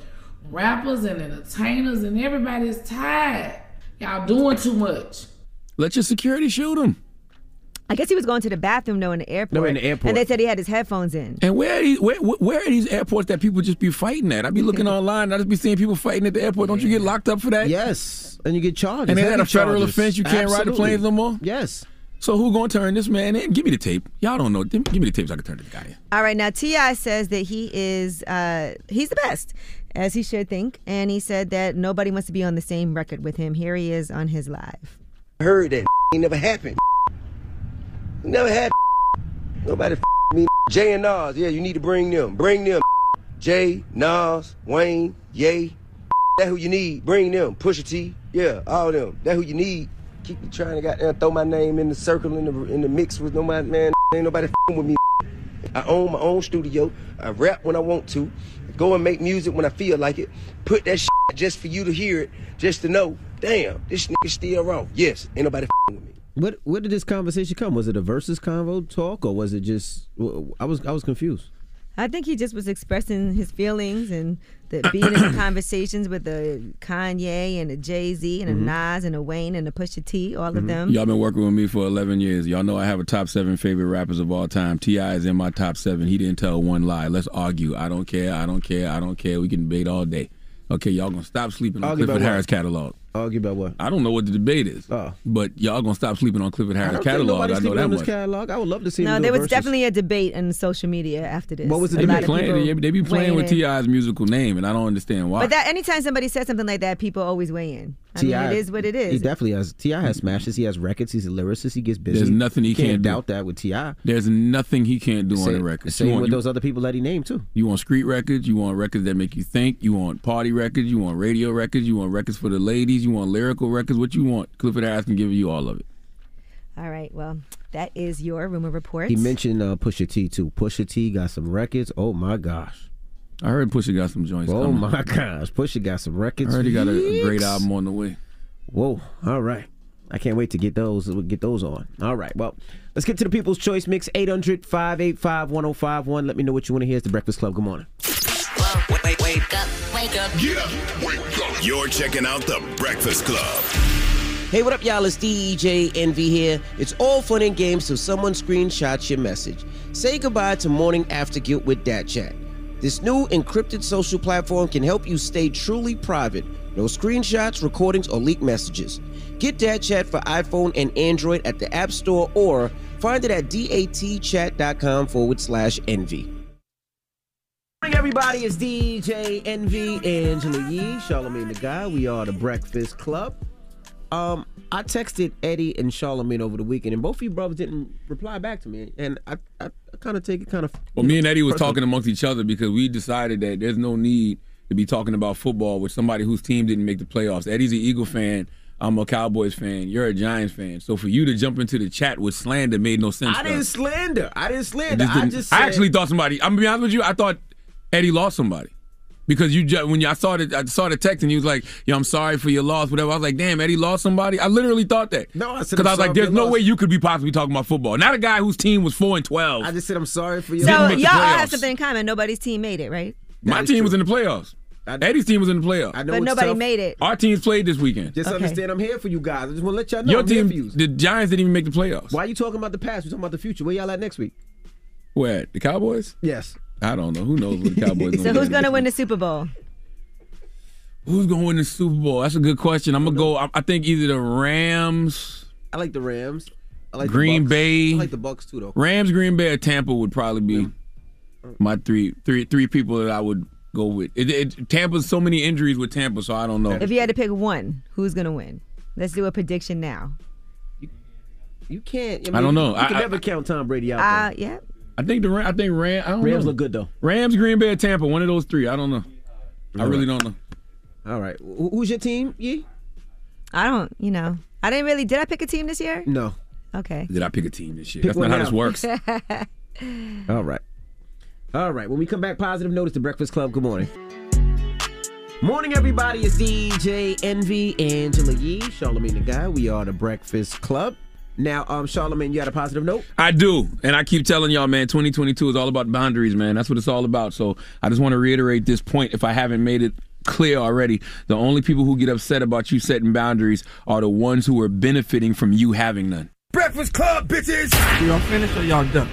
rappers and entertainers and everybody is tired. Y'all doing too much. Let your security shoot him. I guess he was going to the bathroom though in the airport. No, in the airport. And they said he had his headphones in. And where are, these, where, where are these airports that people just be fighting at? I be looking online. I just be seeing people fighting at the airport. Don't you get locked up for that? Yes, and you get charged. And is that heavy a federal charges. offense? You can't ride the planes no more. Yes. So who gonna turn this man in? Give me the tape. Y'all don't know. Give me the tape so I can turn this guy in. All right, now T.I. says that he is uh, he's the best, as he should think, and he said that nobody wants to be on the same record with him. Here he is on his live. I heard that ain't never happened. Never had Nobody me. Jay and Nas, yeah, you need to bring them. Bring them. Jay, Nas, Wayne, Ye. That who you need. Bring them. Pusha T, yeah, all them. That who you need. Keep you trying to goddamn throw my name in the circle in the in the mix with nobody, man. Ain't nobody with me. I own my own studio. I rap when I want to. Go and make music when I feel like it. Put that shit just for you to hear it, just to know. Damn, this nigga still wrong. Yes, ain't nobody with me. What where did this conversation come? Was it a versus convo talk or was it just? I was I was confused. I think he just was expressing his feelings and the, being in the conversations with the Kanye and the Jay Z and the Mhm. Nas and the Wayne and the Pusha T, all of them. Y'all been working with me for 11 years. Y'all know I have a top seven favorite rappers of all time. T.I. is in my top seven. He didn't tell one lie. Let's argue. I don't care. I don't care. I don't care. We can debate all day. Okay, y'all gonna stop sleeping on Clifford? Harris catalog. Argue about what? I don't know what the debate is. Oh. But y'all gonna stop sleeping on Clifford Harris don't think catalog. I know that much. catalog. I would love to see. No, there was versus. definitely a debate in social media after this. What was the A They lot be playing, they, they be playing with. T.I.'s musical name, and I don't understand why. But that anytime somebody says something like that, people always weigh in. I mean, it is what it is. He definitely has. T.I. has smashes. He has records. He's a lyricist. He gets busy. There's nothing he You can't do. doubt that with Ti. There's nothing he can't do on Same- the record. same You want- with you- those other people that he named too. You want street records, you want records that make you think, you want party records, you want radio records, you want records for the ladies, you want lyrical records, what you want. Clifford Harris can give you all of it. All right, well, that is your rumor report. He mentioned uh, Pusha T too. Pusha T got some records. Oh my gosh. I heard Pusha got some joints. Oh coming. my gosh, Pusha got some records. I heard he got a, a great album on the way. Whoa! All right, I can't wait to get those get those on. All right, well, let's get to the People's Choice Mix 800-585-1051. Let me know what you want to hear. It's the Breakfast Club. Good morning. Wake, wake up, wake up. Get up, wake up. You're checking out the Breakfast Club. Hey, what up, y'all? It's DJ Envy here. It's all fun and games till someone screenshots your message. Say goodbye to morning after guilt with Dat Chat. This new encrypted social platform can help you stay truly private. No screenshots, recordings, or leaked messages. Get Dat Chat for iPhone and Android at the App Store or find it at datchat.com forward slash envy. morning, everybody. It's DJ Envy, Angela Yee, Charlamagne the Guy. We are the Breakfast Club. Um, I texted Eddie and Charlamagne over the weekend, and both of you brothers didn't reply back to me, and I, I, I kind of take it kind of. Well, me and Eddie was talking amongst each other because we decided that there's no need to be talking about football with somebody whose team didn't make the playoffs. Eddie's an Eagle fan. I'm a Cowboys fan. You're a Giants fan. So for you to jump into the chat with slander made no sense. I didn't slander. I didn't slander. just I didn't- just said, I actually thought somebody. I'm gonna be honest with you. I thought Eddie lost somebody because you just, when you, I saw the I saw the text and he was like, "Yo, I'm sorry for your loss." Whatever. I was like, "Damn, Eddie lost somebody." I literally thought that. No, I said because I'm was like, "There's no loss." way you could be possibly talking about football." Not a guy whose team was four and twelve. I just said I'm sorry for your. So make y'all all have something in common. Nobody's team made it, right? My team was in the playoffs. Eddie's team was in the playoffs. I know But nobody tough. made it. Our teams played this weekend. Just Okay. understand I'm here for you guys. I just want to let y'all know Your I'm here team, for you. the Giants didn't even make the playoffs. Why are you talking about the past? We're talking about the future. Where y'all at next week? Where the Cowboys? Yes. I don't know. Who knows what the Cowboys? Are? So who's gonna win the Super Bowl? Who's gonna win the Super Bowl? That's a good question. I'm gonna go. I, I think either the Rams, I like the Rams. I like the Green Bucks. Bay. I like the Bucks too, though. Rams, Green Bay, or Tampa would probably be my three, three, three people that I would go with. It, it, Tampa's so many injuries with Tampa, so I don't know. If you had to pick one, who's gonna win? Let's do a prediction now. You can't. I don't know. You I- can I- never count Tom Brady out. Uh, though. yeah. I think the Ram, I think Ram. I don't Rams know. look good though. Rams, Green Bay, Tampa. One of those three. I don't know. I All really right. don't know. All right. Who's your team? Yee? I don't. You know, I didn't really. Did I pick a team this year? No. Okay. Did I pick a team this year? Pick That's not one how this works. All right. All right. When we come back, positive notice, the Breakfast Club. Good morning. Morning, everybody. It's DJ Envy, Angela Yee, Charlamagne the Guy. We are the Breakfast Club. Now, um, Charlamagne, you had a positive note? I do. And I keep telling y'all, man, 2022 is all about boundaries, man. That's what it's all about. So I just want to reiterate this point if I haven't made it clear already. The only people who get upset about you setting boundaries are the ones who are benefiting from you having none. Breakfast Club, bitches. Y'all finished or y'all done?